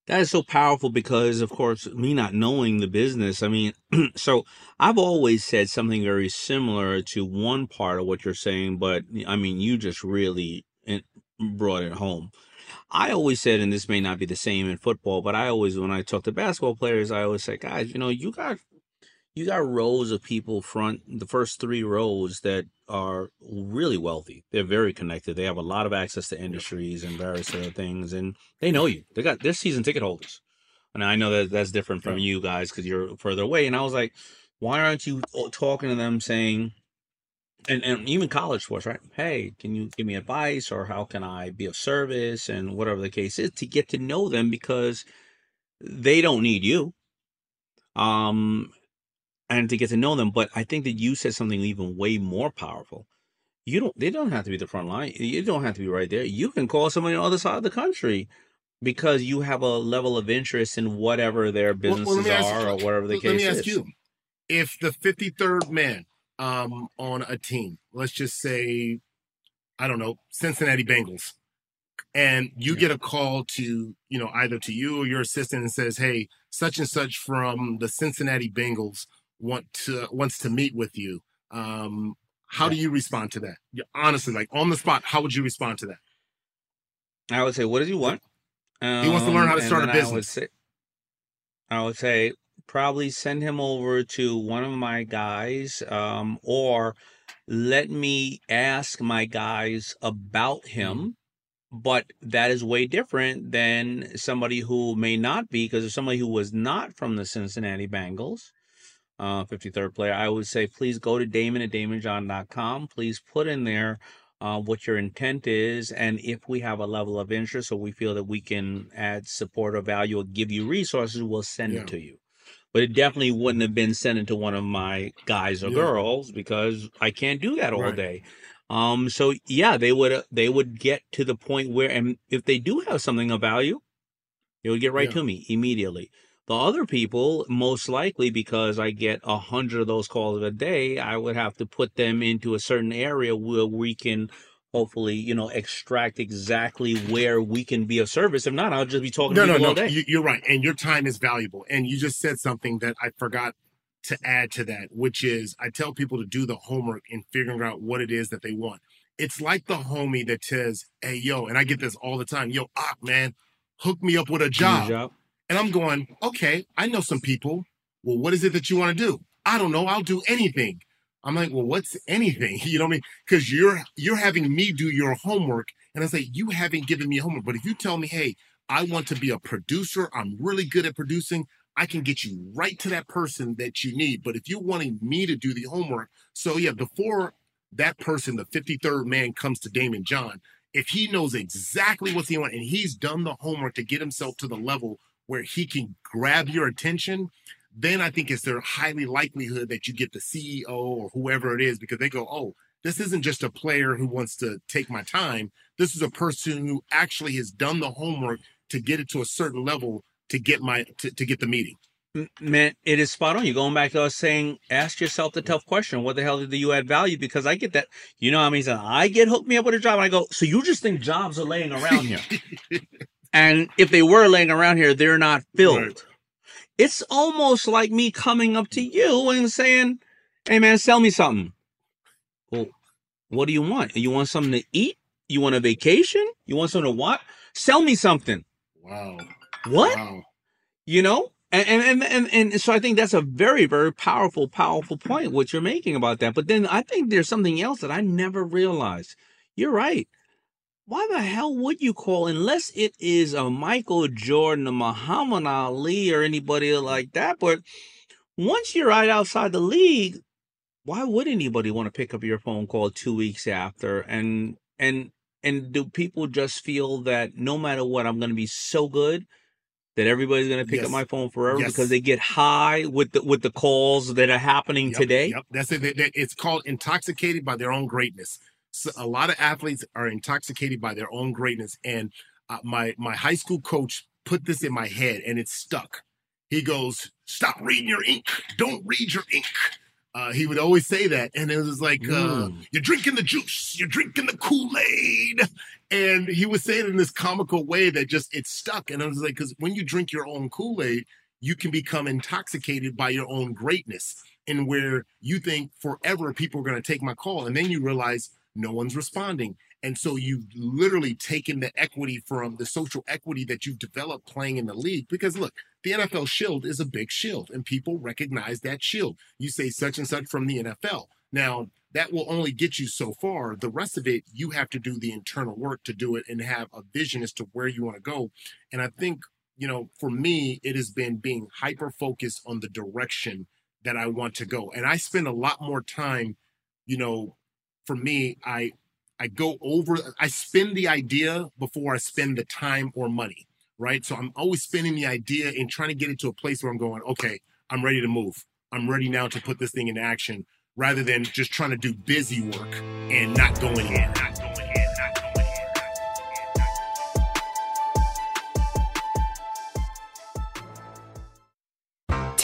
That is so powerful because, of course, me not knowing the business. I mean, [clears throat] so I've always said something very similar to one part of what you're saying, but I mean, you just really, brought it home. I always said, and this may not be the same in football, but I always, when I talk to basketball players, I always say, guys, you know, you got you got rows of people front the first three rows that are really wealthy. They're very connected. They have a lot of access to industries and various other things and they know you. They got they're season ticket holders. And i know that that's different from you guys because you're further away and i was like why aren't you talking to them saying and, and even college sports right? Hey can you give me advice or how can i be of service? and whatever the case is to get to know them because they don't need you. Um and to get to know them. But I think that you said something even way more powerful. You don't. They don't have to be the front line. You don't have to be right there. You can call somebody on the other side of the country because you have a level of interest in whatever their businesses well, are or whatever the let case is. Let me ask you: If the fifty-third man um, on a team, let's just say, I don't know, Cincinnati Bengals, and you yeah. get a call to you know either to you or your assistant and says, "Hey, such and such from the Cincinnati Bengals." Want to wants to meet with you. Um how do you respond to that? Honestly like on the spot how would you respond to that? I would say what does he want? He wants to learn how to um, start a business I would, say, I would say probably send him over to one of my guys um or let me ask my guys about him mm-hmm. but that is way different than somebody who may not be because if somebody who was not from the Cincinnati Bengals uh, 53rd player, I would say please go to Daymond at DaymondJohn.com. Please put in there uh, what your intent is, and if we have a level of interest or we feel that we can add support or value or give you resources, we'll send yeah. it to you. But it definitely wouldn't have been sent to one of my guys or yeah. girls because I can't do that all right. day. Um, so yeah, they would they would get to the point where, and if they do have something of value, they would get right yeah. to me immediately. The other people, most likely because I get a hundred of those calls a day, I would have to put them into a certain area where we can hopefully, you know, extract exactly where we can be of service. If not, I'll just be talking no, no, day. You're right. And your time is valuable. And you just said something that I forgot to add to that, which is I tell people to do the homework in figuring out what it is that they want. It's like the homie that says, Hey, yo, and I get this all the time. Yo, ah, man, hook me up with a job. And I'm going, okay, I know some people. Well, what is it that you want to do? I don't know. I'll do anything. I'm like, well, what's anything? [laughs] You know what I mean? Because you're you're having me do your homework, and I say you haven't given me homework. But if you tell me, hey, I want to be a producer, I'm really good at producing. I can get you right to that person that you need. But if you're wanting me to do the homework, so yeah, before that person, the 53rd man, comes to Daymond John, if he knows exactly what he want and he's done the homework to get himself to the level where he can grab your attention, then I think it's there highly likelihood that you get the CEO or whoever it is because they go, oh, this isn't just a player who wants to take my time. This is a person who actually has done the homework to get it to a certain level to get my to, to get the meeting. Man, it is spot on. You're going back to us saying, ask yourself the tough question: What the hell do you add value? Because I get that. You know, how I mean, I get hooked me up with a job, and I go, so you just think jobs are laying around here? [laughs] And if they were laying around here, they're not filled. Right. It's almost like me coming up to you and saying, Hey man, sell me something. Well, what do you want? You want something to eat? You want a vacation? You want something to what? Sell me something. Wow. What? Wow. You know? And, and and and so I think that's a very very powerful powerful point what you're making about that. But then I think there's something else that I never realized. You're right why the hell would you call unless it is a Michael Jordan, a Muhammad Ali, or anybody like that? But once you're right outside the league, why would anybody want to pick up your phone call two weeks after? And and and do people just feel that no matter what, I'm going to be so good that everybody's going to pick yes. up my phone forever yes. because they get high with the with the calls that are happening yep, today? Yep, that's it. It's called intoxicated by their own greatness so a lot of athletes are intoxicated by their own greatness. And uh, my my high school coach put this in my head, and it stuck. He goes, "Stop reading your ink. Don't read your ink." Uh, he would always say that, and it was like, uh, mm. "You're drinking the juice. You're drinking the Kool Aid," and he would say it in this comical way that just it stuck. And I was like, "Because when you drink your own Kool Aid, you can become intoxicated by your own greatness, and where you think forever people are going to take my call, and then you realize." No one's responding. And so you've literally taken the equity from the social equity that you've developed playing in the league. Because look, the NFL shield is a big shield and people recognize that shield. You say such and such from the NFL. Now, that will only get you so far. The rest of it, you have to do the internal work to do it and have a vision as to where you want to go. And I think, you know, for me, it has been being hyper focused on the direction that I want to go. And I spend a lot more time, you know, for me, I I go over, I spend the idea before I spend the time or money, right? So I'm always spending the idea and trying to get it to a place where I'm going, okay, I'm ready to move. I'm ready now to put this thing into action rather than just trying to do busy work and not going in,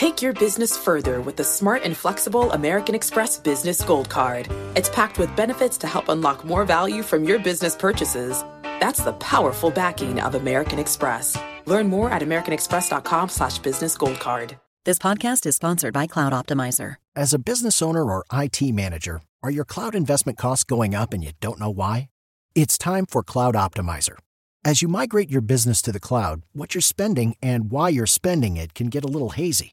Take your business further with the smart and flexible American Express Business Gold Card. It's packed with benefits to help unlock more value from your business purchases. That's the powerful backing of American Express. Learn more at americanexpress.com slash business gold card. This podcast is sponsored by Cloud Optimizer. As a business owner or IT manager, are your cloud investment costs going up and you don't know why? It's time for Cloud Optimizer. As you migrate your business to the cloud, what you're spending and why you're spending it can get a little hazy.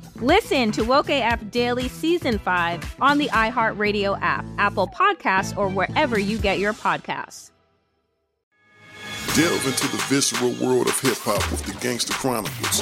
Listen to Woke AF Daily Season 5 on the iHeartRadio app, Apple Podcasts, or wherever you get your podcasts. Delve into the visceral world of hip hop with the Gangster Chronicles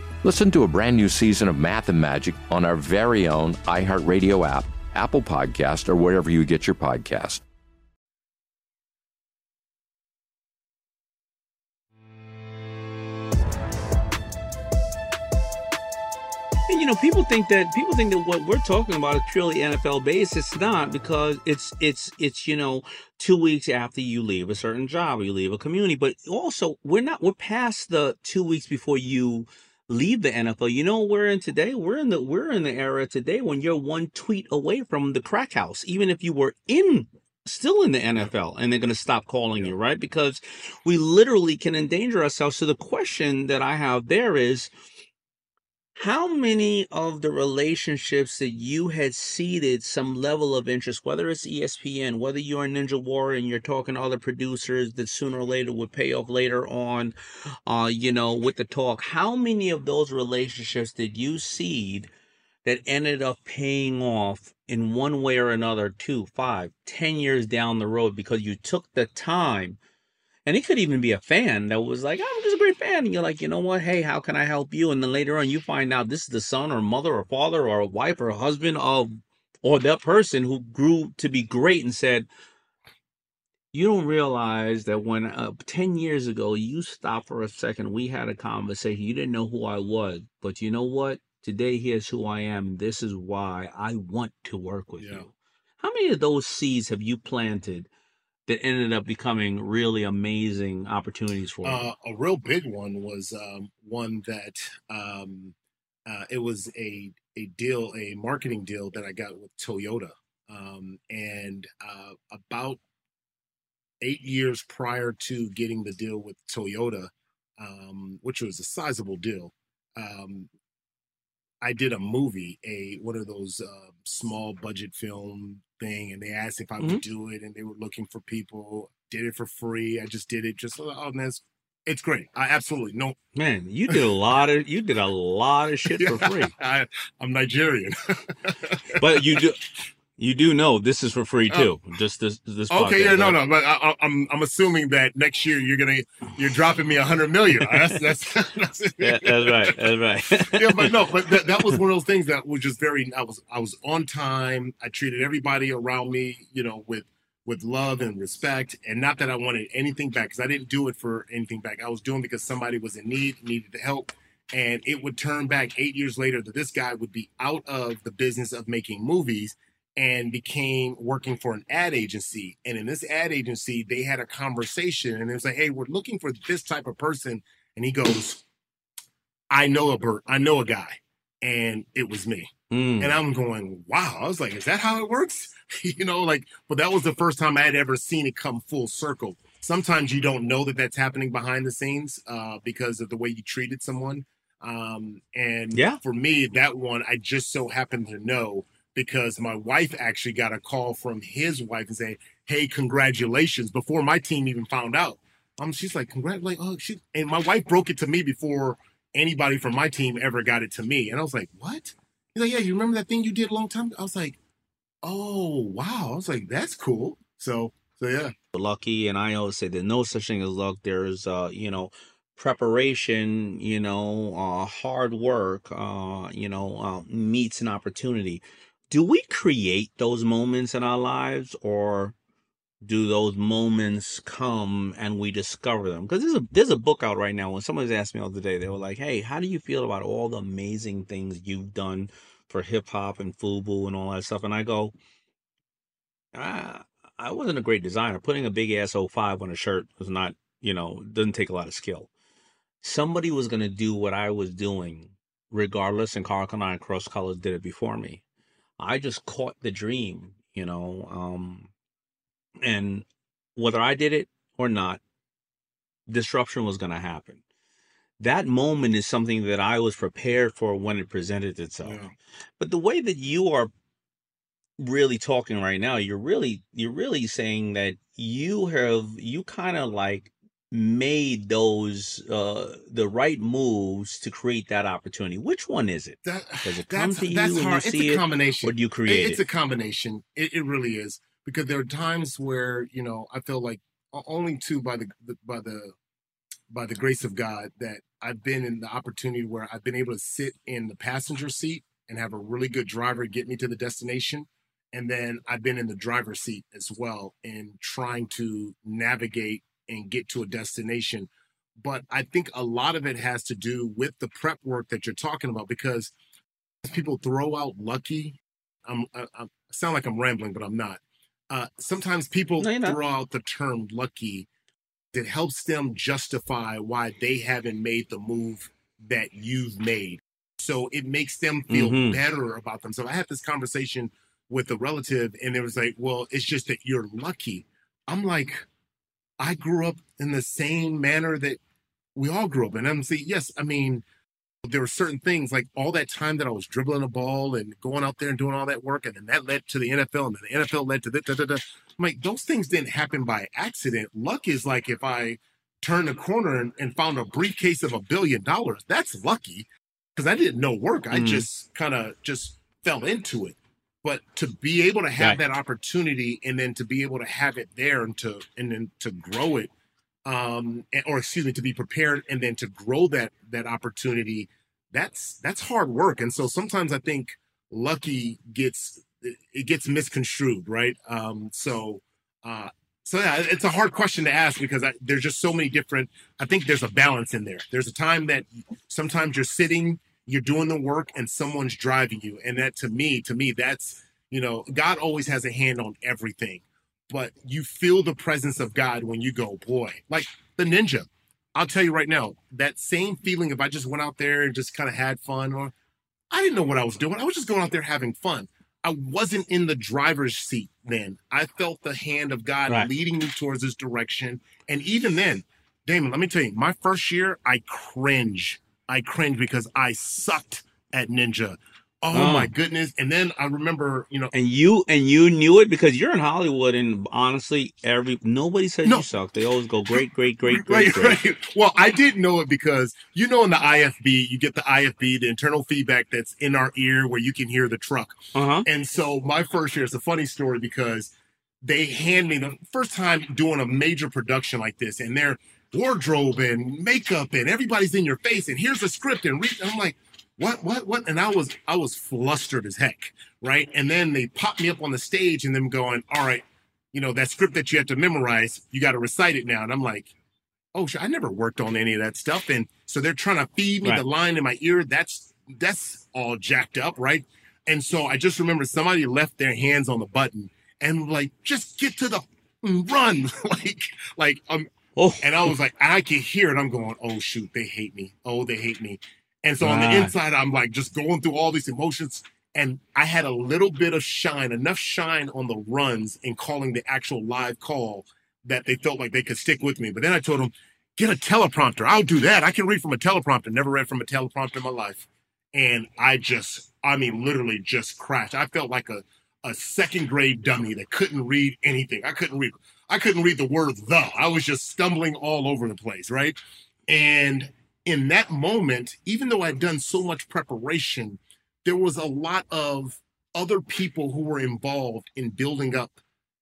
Listen to a brand new season of Math and Magic on our very own iHeartRadio app, Apple Podcast, or wherever you get your podcast. You know, people think that people think that what we're talking about is purely NFL based. It's not because it's it's it's you know two weeks after you leave a certain job or you leave a community. But also, we're not we're past the two weeks before you leave the NFL. You know, we're in today. We're in the we're in the era today when you're one tweet away from the crack house, even if you were in still in the NFL and they're going to stop calling you, right? Because we literally can endanger ourselves. So the question that I have there is how many of the relationships that you had seeded some level of interest, whether it's ESPN, whether you're a Ninja Warrior and you're talking to other producers that sooner or later would pay off later on, uh, you know, with the talk, how many of those relationships did you seed that ended up paying off in one way or another, two, five, ten years down the road because you took the time and it could even be a fan that was like, I'm just a great fan. And you're like, you know what? Hey, how can I help you? And then later on, you find out this is the son or mother or father or wife or husband of, or that person who grew to be great and said, you don't realize that when uh, 10 years ago you stopped for a second, we had a conversation. You didn't know who I was, but you know what? Today, here's who I am. This is why I want to work with yeah. you. How many of those seeds have you planted that ended up becoming really amazing opportunities for? Uh, a real big one was um, one that um, uh, it was a a deal, a marketing deal that I got with Toyota, um, and uh, about eight years prior to getting the deal with Toyota, um, which was a sizable deal. I did a movie, a one of those uh, small budget film thing, and they asked if I mm-hmm. would do it, and they were looking for people. Did it for free. I just did it. Just oh man, it's, it's great. I absolutely no man. You did a [laughs] lot of you did a lot of shit for free. [laughs] I, am Nigerian, [laughs] but you do you do know this is for free oh. too. Uh, just this this. Okay, yeah, no, no, but I, am I'm, I'm assuming that next year you're gonna you're dropping me a hundred million. That's that's [laughs] that's, yeah, that's right. That's right. yeah, but no, but that, that was one of those things that was just very. I was I was on time. I treated everybody around me, you know, with with love and respect, and not that I wanted anything back because I didn't do it for anything back. I was doing because somebody was in need, needed the help, and it would turn back eight years later that this guy would be out of the business of making movies and became working for an ad agency. And in this ad agency, they had a conversation and it was like, hey, we're looking for this type of person. And he goes, I know a bird, I know a guy. And it was me. Mm. And I'm going, wow. I was like, is that how it works? [laughs] you know, like, but that was the first time I had ever seen it come full circle. Sometimes you don't know that that's happening behind the scenes uh, because of the way you treated someone. Um, and yeah. for me, that one, I just so happened to know because my wife actually got a call from his wife and saying, "Hey, congratulations!" Before my team even found out, um, she's like, "Congratulate!" Oh, she and my wife broke it to me before anybody from my team ever got it to me, and I was like, "What?" He's like, "Yeah, you remember that thing you did a long time?" Ago? I was like, "Oh, wow!" I was like, "That's cool." So, so yeah, lucky, and I always say there's no such thing as luck. There's, uh, you know preparation, you know, uh, hard work, uh, you know, uh, meets an opportunity do we create those moments in our lives or do those moments come and we discover them? Because there's a there's a book out right now. When somebody's asked me all the other day, they were like, "Hey, how do you feel about all the amazing things you've done for hip hop and FUBU and all that stuff?" And I go, ah, "I wasn't a great designer. Putting a big ass 05 on a shirt was not, you know, doesn't take a lot of skill. Somebody was going to do what I was doing, regardless, and Karl Kani and Cross Colors did it before me." I just caught the dream, you know. Um, and whether I did it or not, disruption was going to happen. That moment is something that I was prepared for when it presented itself. Yeah. But the way that you are really talking right now, you're really you're really saying that you have you kind of like made those uh the right moves to create that opportunity which one is it that, does it come to you that's hard. it's a combination or do you create it's it? a combination it, it really is because there are times where you know I feel like only two by the by the by the grace of God that I've been in the opportunity where I've been able to sit in the passenger seat and have a really good driver get me to the destination. And then I've been in the driver's seat as well in trying to navigate and get to a destination. But I think a lot of it has to do with the prep work that you're talking about because people throw out lucky. I'm, I, I sound like I'm rambling, but I'm not. Uh, sometimes people no, throw out the term lucky that helps them justify why they haven't made the move that you've made. So it makes them feel mm-hmm. better about themselves. I had this conversation with a relative, and it was like, well, it's just that you're lucky. I'm like, I grew up in the same manner that we all grew up in. I'm saying, yes, I mean, there were certain things like all that time that I was dribbling a ball and going out there and doing all that work, and then that led to the NFL, and then the NFL led to the. Da, da, da. I'm like, those things didn't happen by accident. Luck is like if I turned a corner and, and found a briefcase of a billion dollars. That's lucky because I didn't know work. I mm. just kind of just fell into it. But to be able to have right. that opportunity and then to be able to have it there and to and then to grow it um, or excuse me, to be prepared and then to grow that that opportunity, that's that's hard work. And so sometimes I think lucky gets it gets misconstrued, right? Um, so uh, so yeah, it's a hard question to ask because I, there's just so many different. I think there's a balance in there. There's a time that sometimes you're sitting, you're doing the work, and someone's driving you, and that to me, to me, that's you know, God always has a hand on everything but you feel the presence of God when you go, boy, like the ninja. I'll tell you right now, that same feeling if I just went out there and just kind of had fun, or I didn't know what I was doing. I was just going out there having fun. I wasn't in the driver's seat then. I felt the hand of God right. leading me towards this direction. And even then, Daymond, let me tell you, my first year, I cringe. I cringe because I sucked at Ninja. Oh, oh, my goodness! And then I remember, you know, and you and you knew it because you're in Hollywood, and honestly, every nobody says no. you suck. They always go great, great, great, [laughs] great, right, great. Right. Well, I didn't know it because you know, in the IFB, you get the IFB, the internal feedback that's in our ear where you can hear the truck. Uh-huh. And so my first year, it's a funny story because they hand me the first time doing a major production like this, and their wardrobe and makeup and everybody's in your face, and here's the script, and, read, and I'm like what, what, what? And I was, I was flustered as heck, right? And then they pop me up on the stage and them going, all right, you know, that script that you have to memorize, you got to recite it now. And I'm like, oh, I never worked on any of that stuff. And so they're trying to feed me right. the line in my ear. That's, that's all jacked up, right? And so I just remember somebody left their hands on the button and like, just get to the run. [laughs] like, like, um, oh. and I was like, I can hear it. I'm going, oh shoot, they hate me. Oh, they hate me. And so on the inside, I'm like just going through all these emotions. And I had a little bit of shine, enough shine on the runs and calling the actual live call that they felt like they could stick with me. But then I told them, get a teleprompter. I'll do that. I can read from a teleprompter. Never read from a teleprompter in my life. And I just, I mean, literally just crashed. I felt like a, a second grade dummy that couldn't read anything. I couldn't read, I couldn't read the word the. I was just stumbling all over the place, right? And in that moment, even though I'd done so much preparation, there was a lot of other people who were involved in building up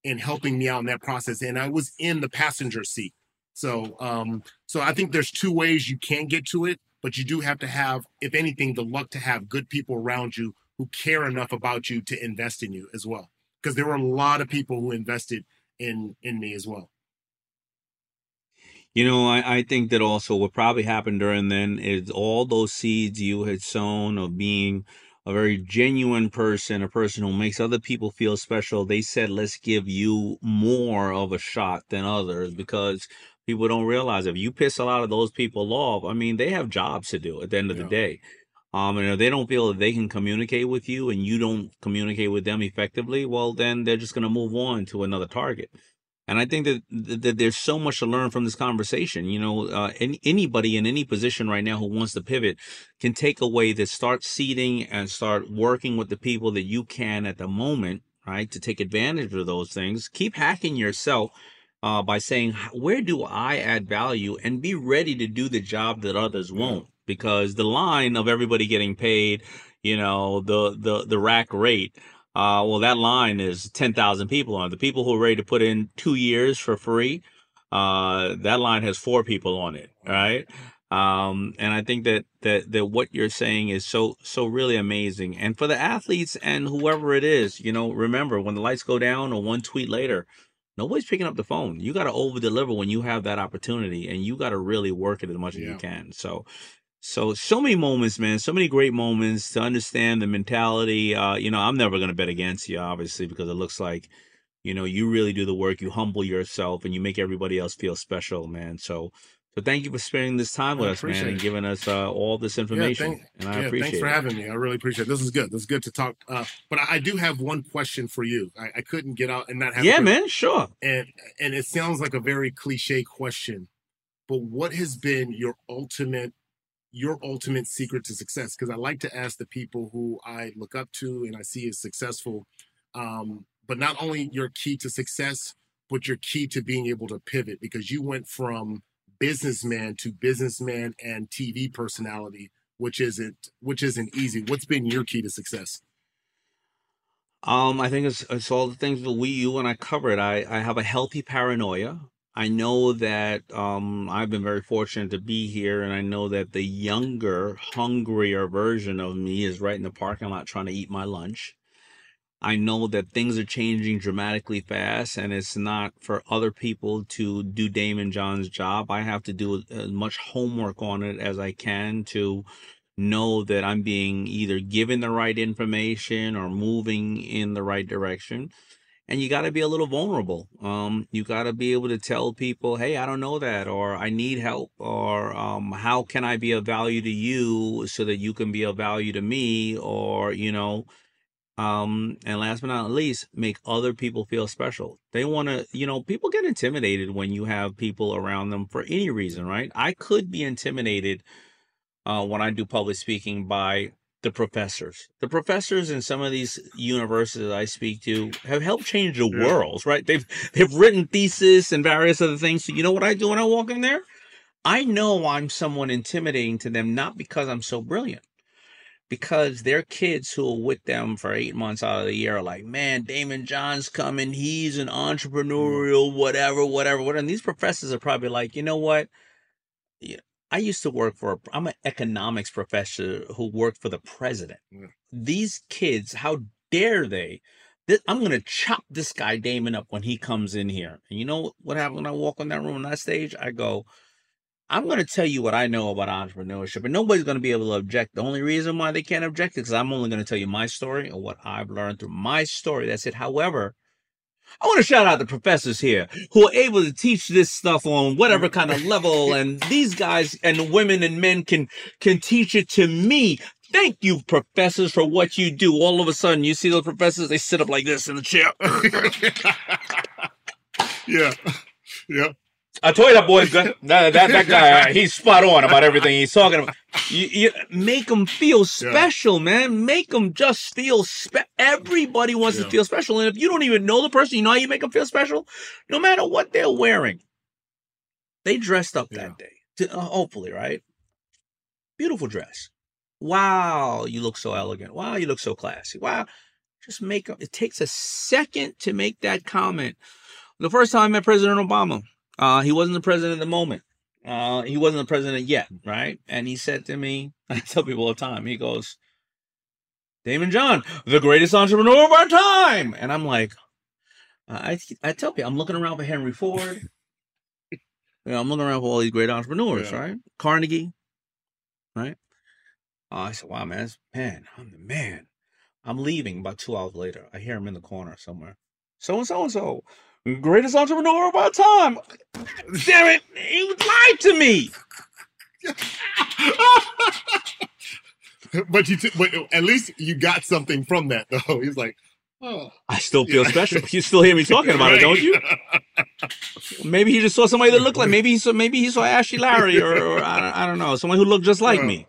and helping me out in that process. And I was in the passenger seat. So, um, so I think there's two ways you can get to it, but you do have to have, if anything, the luck to have good people around you who care enough about you to invest in you as well. Because there were a lot of people who invested in in me as well. You know, I, I think that also what probably happened during then is all those seeds you had sown of being a very genuine person, a person who makes other people feel special. They said, let's give you more of a shot than others because people don't realize if you piss a lot of those people off, I mean, they have jobs to do at the end of yeah. the day. Um, and if they don't feel that they can communicate with you and you don't communicate with them effectively, well, then they're just going to move on to another target. And I think that, that there's so much to learn from this conversation. You know, uh, any, anybody in any position right now who wants to pivot can take away this, start seeding and start working with the people that you can at the moment, right? To take advantage of those things. Keep hacking yourself uh, by saying, where do I add value and be ready to do the job that others won't? Because the line of everybody getting paid, you know, the, the, the rack rate, Uh, well, that line is 10,000 people on it. The people who are ready to put in two years for free, uh, that line has four people on it, right? Um, and I think that, that, that what you're saying is so, so really amazing. And for the athletes and whoever it is, you know, remember when the lights go down or one tweet later, nobody's picking up the phone. You got to over deliver when you have that opportunity and you got to really work it as much as you can. So, so, so many moments, man, so many great moments to understand the mentality. Uh, you know, I'm never going to bet against you, obviously, because it looks like, you know, you really do the work, you humble yourself and you make everybody else feel special, man. So, so thank you for spending this time with us, man, appreciate and giving us uh, all this information. Yeah, thank- and I yeah, appreciate thanks for it. having me. I really appreciate it. This is good. This is good to talk. Uh, but I, I do have one question for you. I, I couldn't get out and not have. Yeah, man, sure. And and it sounds like a very cliche question, but what has been your ultimate your ultimate secret to success? Because I like to ask the people who I look up to and I see as successful, um, but not only your key to success, but your key to being able to pivot. Because you went from businessman to businessman and TV personality, which isn't which isn't easy. What's been your key to success? Um, I think it's it's all the things that we you and I covered. I I have a healthy paranoia. I know that um I've been very fortunate to be here, and I know that the younger, hungrier version of me is right in the parking lot trying to eat my lunch. I know that things are changing dramatically fast, and it's not for other people to do Daymond John's job. I have to do as much homework on it as I can to know that I'm being either given the right information or moving in the right direction. And you got to be a little vulnerable. Um, you got to be able to tell people, "Hey, I don't know that," or "I need help," or um, "How can I be of value to you so that you can be of value to me?" Or you know, um, and last but not least, make other people feel special. They want to, you know, people get intimidated when you have people around them for any reason, right? I could be intimidated uh, when I do public speaking by the professors. The professors in some of these universities I speak to have helped change the Yeah. worlds, right? They've they've written thesis and various other things. So you know what I do when I walk in there? I know I'm someone intimidating to them, not because I'm so brilliant, because their kids who are with them for eight months out of the year are like, man, Daymond John's coming. He's an mm. entrepreneurial, whatever, whatever, whatever. And these professors are probably like, you know what? I used to work for, a, I'm an economics professor who worked for the president. These kids, how dare they? This, I'm going to chop this guy Daymond up when he comes in here. And you know what happened when I walk on that room on that stage? I go, I'm going to tell you what I know about entrepreneurship, and nobody's going to be able to object. The only reason why they can't object is because I'm only going to tell you my story and what I've learned through my story. That's it. However, I want to shout out the professors here who are able to teach this stuff on whatever mm. kind of level, and these guys and women and men can can teach it to me. Thank you, professors, for what you do. All of a sudden, you see those professors, they sit up like this in the chair. [laughs] yeah, yeah. I told you that boy's. That, that, that guy, he's spot on about everything he's talking about. You, you make them feel special, man. Make them just feel spe- Everybody wants to feel special. And if you don't even know the person, you know how you make them feel special? No matter what they're wearing, they dressed up that day. To- uh, hopefully, right? Beautiful dress. Wow, you look so elegant. Wow, you look so classy. Wow. Just make 'em- It takes a second to make that comment. The first time I met President Obama, uh, he wasn't the president at the moment. Uh, he wasn't the president yet, right? And he said to me, [laughs] I tell people all the time, he goes, Daymond John, the greatest entrepreneur of our time. And I'm like, I, I tell people, I'm looking around for Henry Ford. [laughs] you know, I'm looking around for all these great entrepreneurs, Yeah. right? Carnegie, right? Uh, I said, wow, man, man, I'm the man. I'm leaving about two hours later. I hear him in the corner somewhere. So and so and so, greatest entrepreneur of our time. Damn it, he lied to me. [laughs] but you, t- but at least you got something from that, though. He's like, oh, I still feel Yeah. special. You still hear me talking about it, don't you? [laughs] Maybe he just saw somebody that looked like. Maybe he saw. Maybe he saw Ashley Larry, or, or I, don't, I don't know, someone who looked just like me.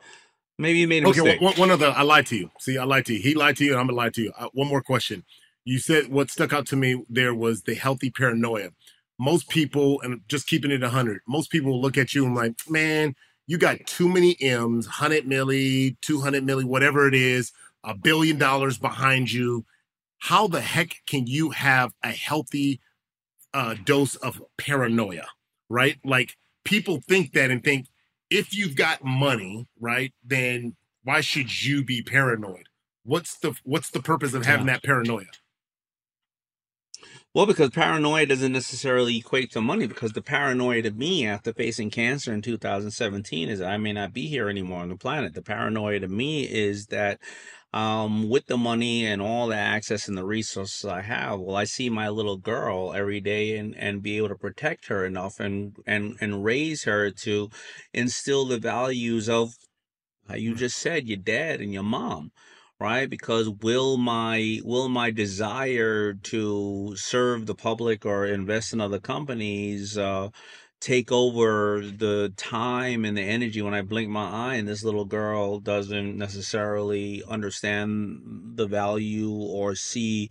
Maybe he made a okay, mistake. one, one other. I lied to you. See, I lied to you. He lied to you, and I'm gonna lie to you. Uh, one more question. You said what stuck out to me there was the healthy paranoia. Most people, and just keeping it 100, most people look at you and like, man, you got too many M's, 100 milli, 200 milli, whatever it is, a billion dollars behind you. how the heck can you have a healthy uh, dose of paranoia, right? Like people think that and think if you've got money, right, then why should you be paranoid? What's the what's the purpose of having that paranoia? Well, because paranoia doesn't necessarily equate to money. Because the paranoia to me, after facing cancer in 2017, is I may not be here anymore on the planet. The paranoia to me is that um, with the money and all the access and the resources I have, well, I see my little girl every day and, and be able to protect her enough and, and, and raise her to instill the values of, how you just said, your dad and your mom right? Because will my will my desire to serve the public or invest in other companies uh, take over the time and the energy when I blink my eye and this little girl doesn't necessarily understand the value or see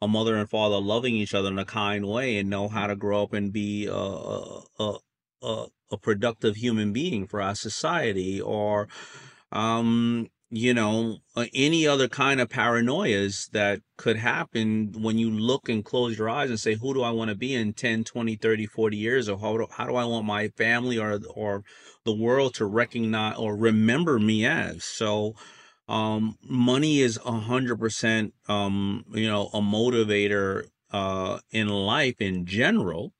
a mother and father loving each other in a kind way and know how to grow up and be a a a, a productive human being for our society or um you know, uh, any other kind of paranoias that could happen when you look and close your eyes and say, who do I want to be in 10, 20, 30, 40 years? Or how do, how do I want my family or, or the world to recognize or remember me as? So, um, money is a hundred percent, um, you know, a motivator, uh, in life in general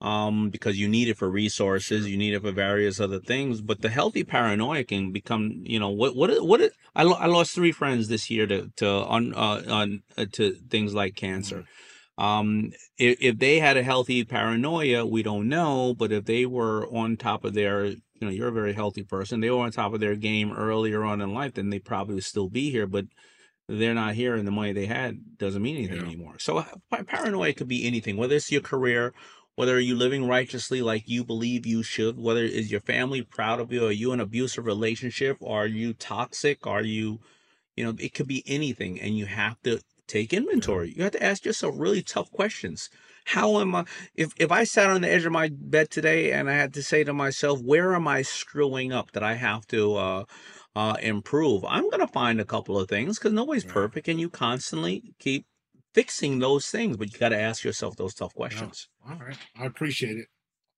um, because you need it for resources, you need it for various other things. But the healthy paranoia can become, you know, what what what? I, lo- I lost three friends this year to to on uh, on uh, to things like cancer. Um, if, if they had a healthy paranoia, we don't know. But if they were on top of their, you know, you're a very healthy person. They were on top of their game earlier on in life, then they probably would still be here. But they're not here, and the money they had doesn't mean anything yeah. anymore. So paranoia could be anything, whether it's your career whether you're living righteously like you believe you should, whether is your family proud of you, are you in an abusive relationship, are you toxic, are you, you know, it could be anything, and you have to take inventory. You have to ask yourself really tough questions. How am I? If if I sat on the edge of my bed today and I had to say to myself, where am I screwing up that I have to uh, uh, improve? I'm gonna find a couple of things because nobody's perfect, and you constantly keep fixing those things, but you got to ask yourself those tough questions. All right. I appreciate it.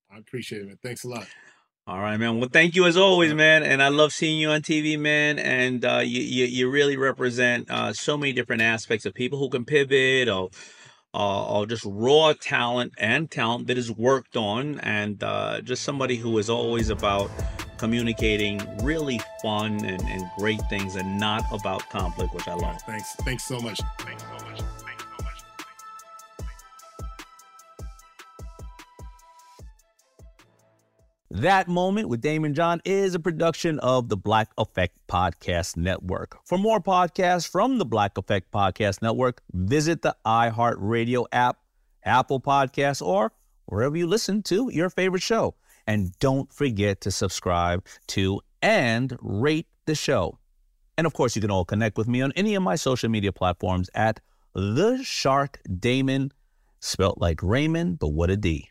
I appreciate it, man. Thanks a lot. All right, man. Well, thank you as always, man. And I love seeing you on TV, man. And uh, you, you, you really represent uh, so many different aspects of people who can pivot or uh, or just raw talent and talent that is worked on, and uh, just somebody who is always about communicating really fun and, and great things, and not about conflict, which I love. Thanks. Thanks so much. Thanks so much. That Moment with Daymond John is a production of the Black Effect Podcast Network. For more podcasts from the Black Effect Podcast Network, visit the iHeartRadio app, Apple Podcasts, or wherever you listen to your favorite show. And don't forget to subscribe to and rate the show. And of course, you can all connect with me on any of my social media platforms at The Shark Daymond, spelt like Raymond, but what a D.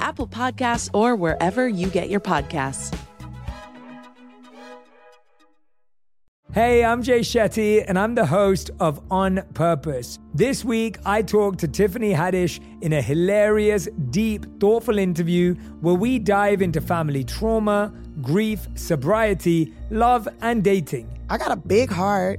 Apple Podcasts, or wherever you get your podcasts. Hey, I'm Jay Shetty, and I'm the host of On Purpose. This week, I talked to Tiffany Haddish in a hilarious, deep, thoughtful interview where we dive into family trauma, grief, sobriety, love, and dating. I got a big heart,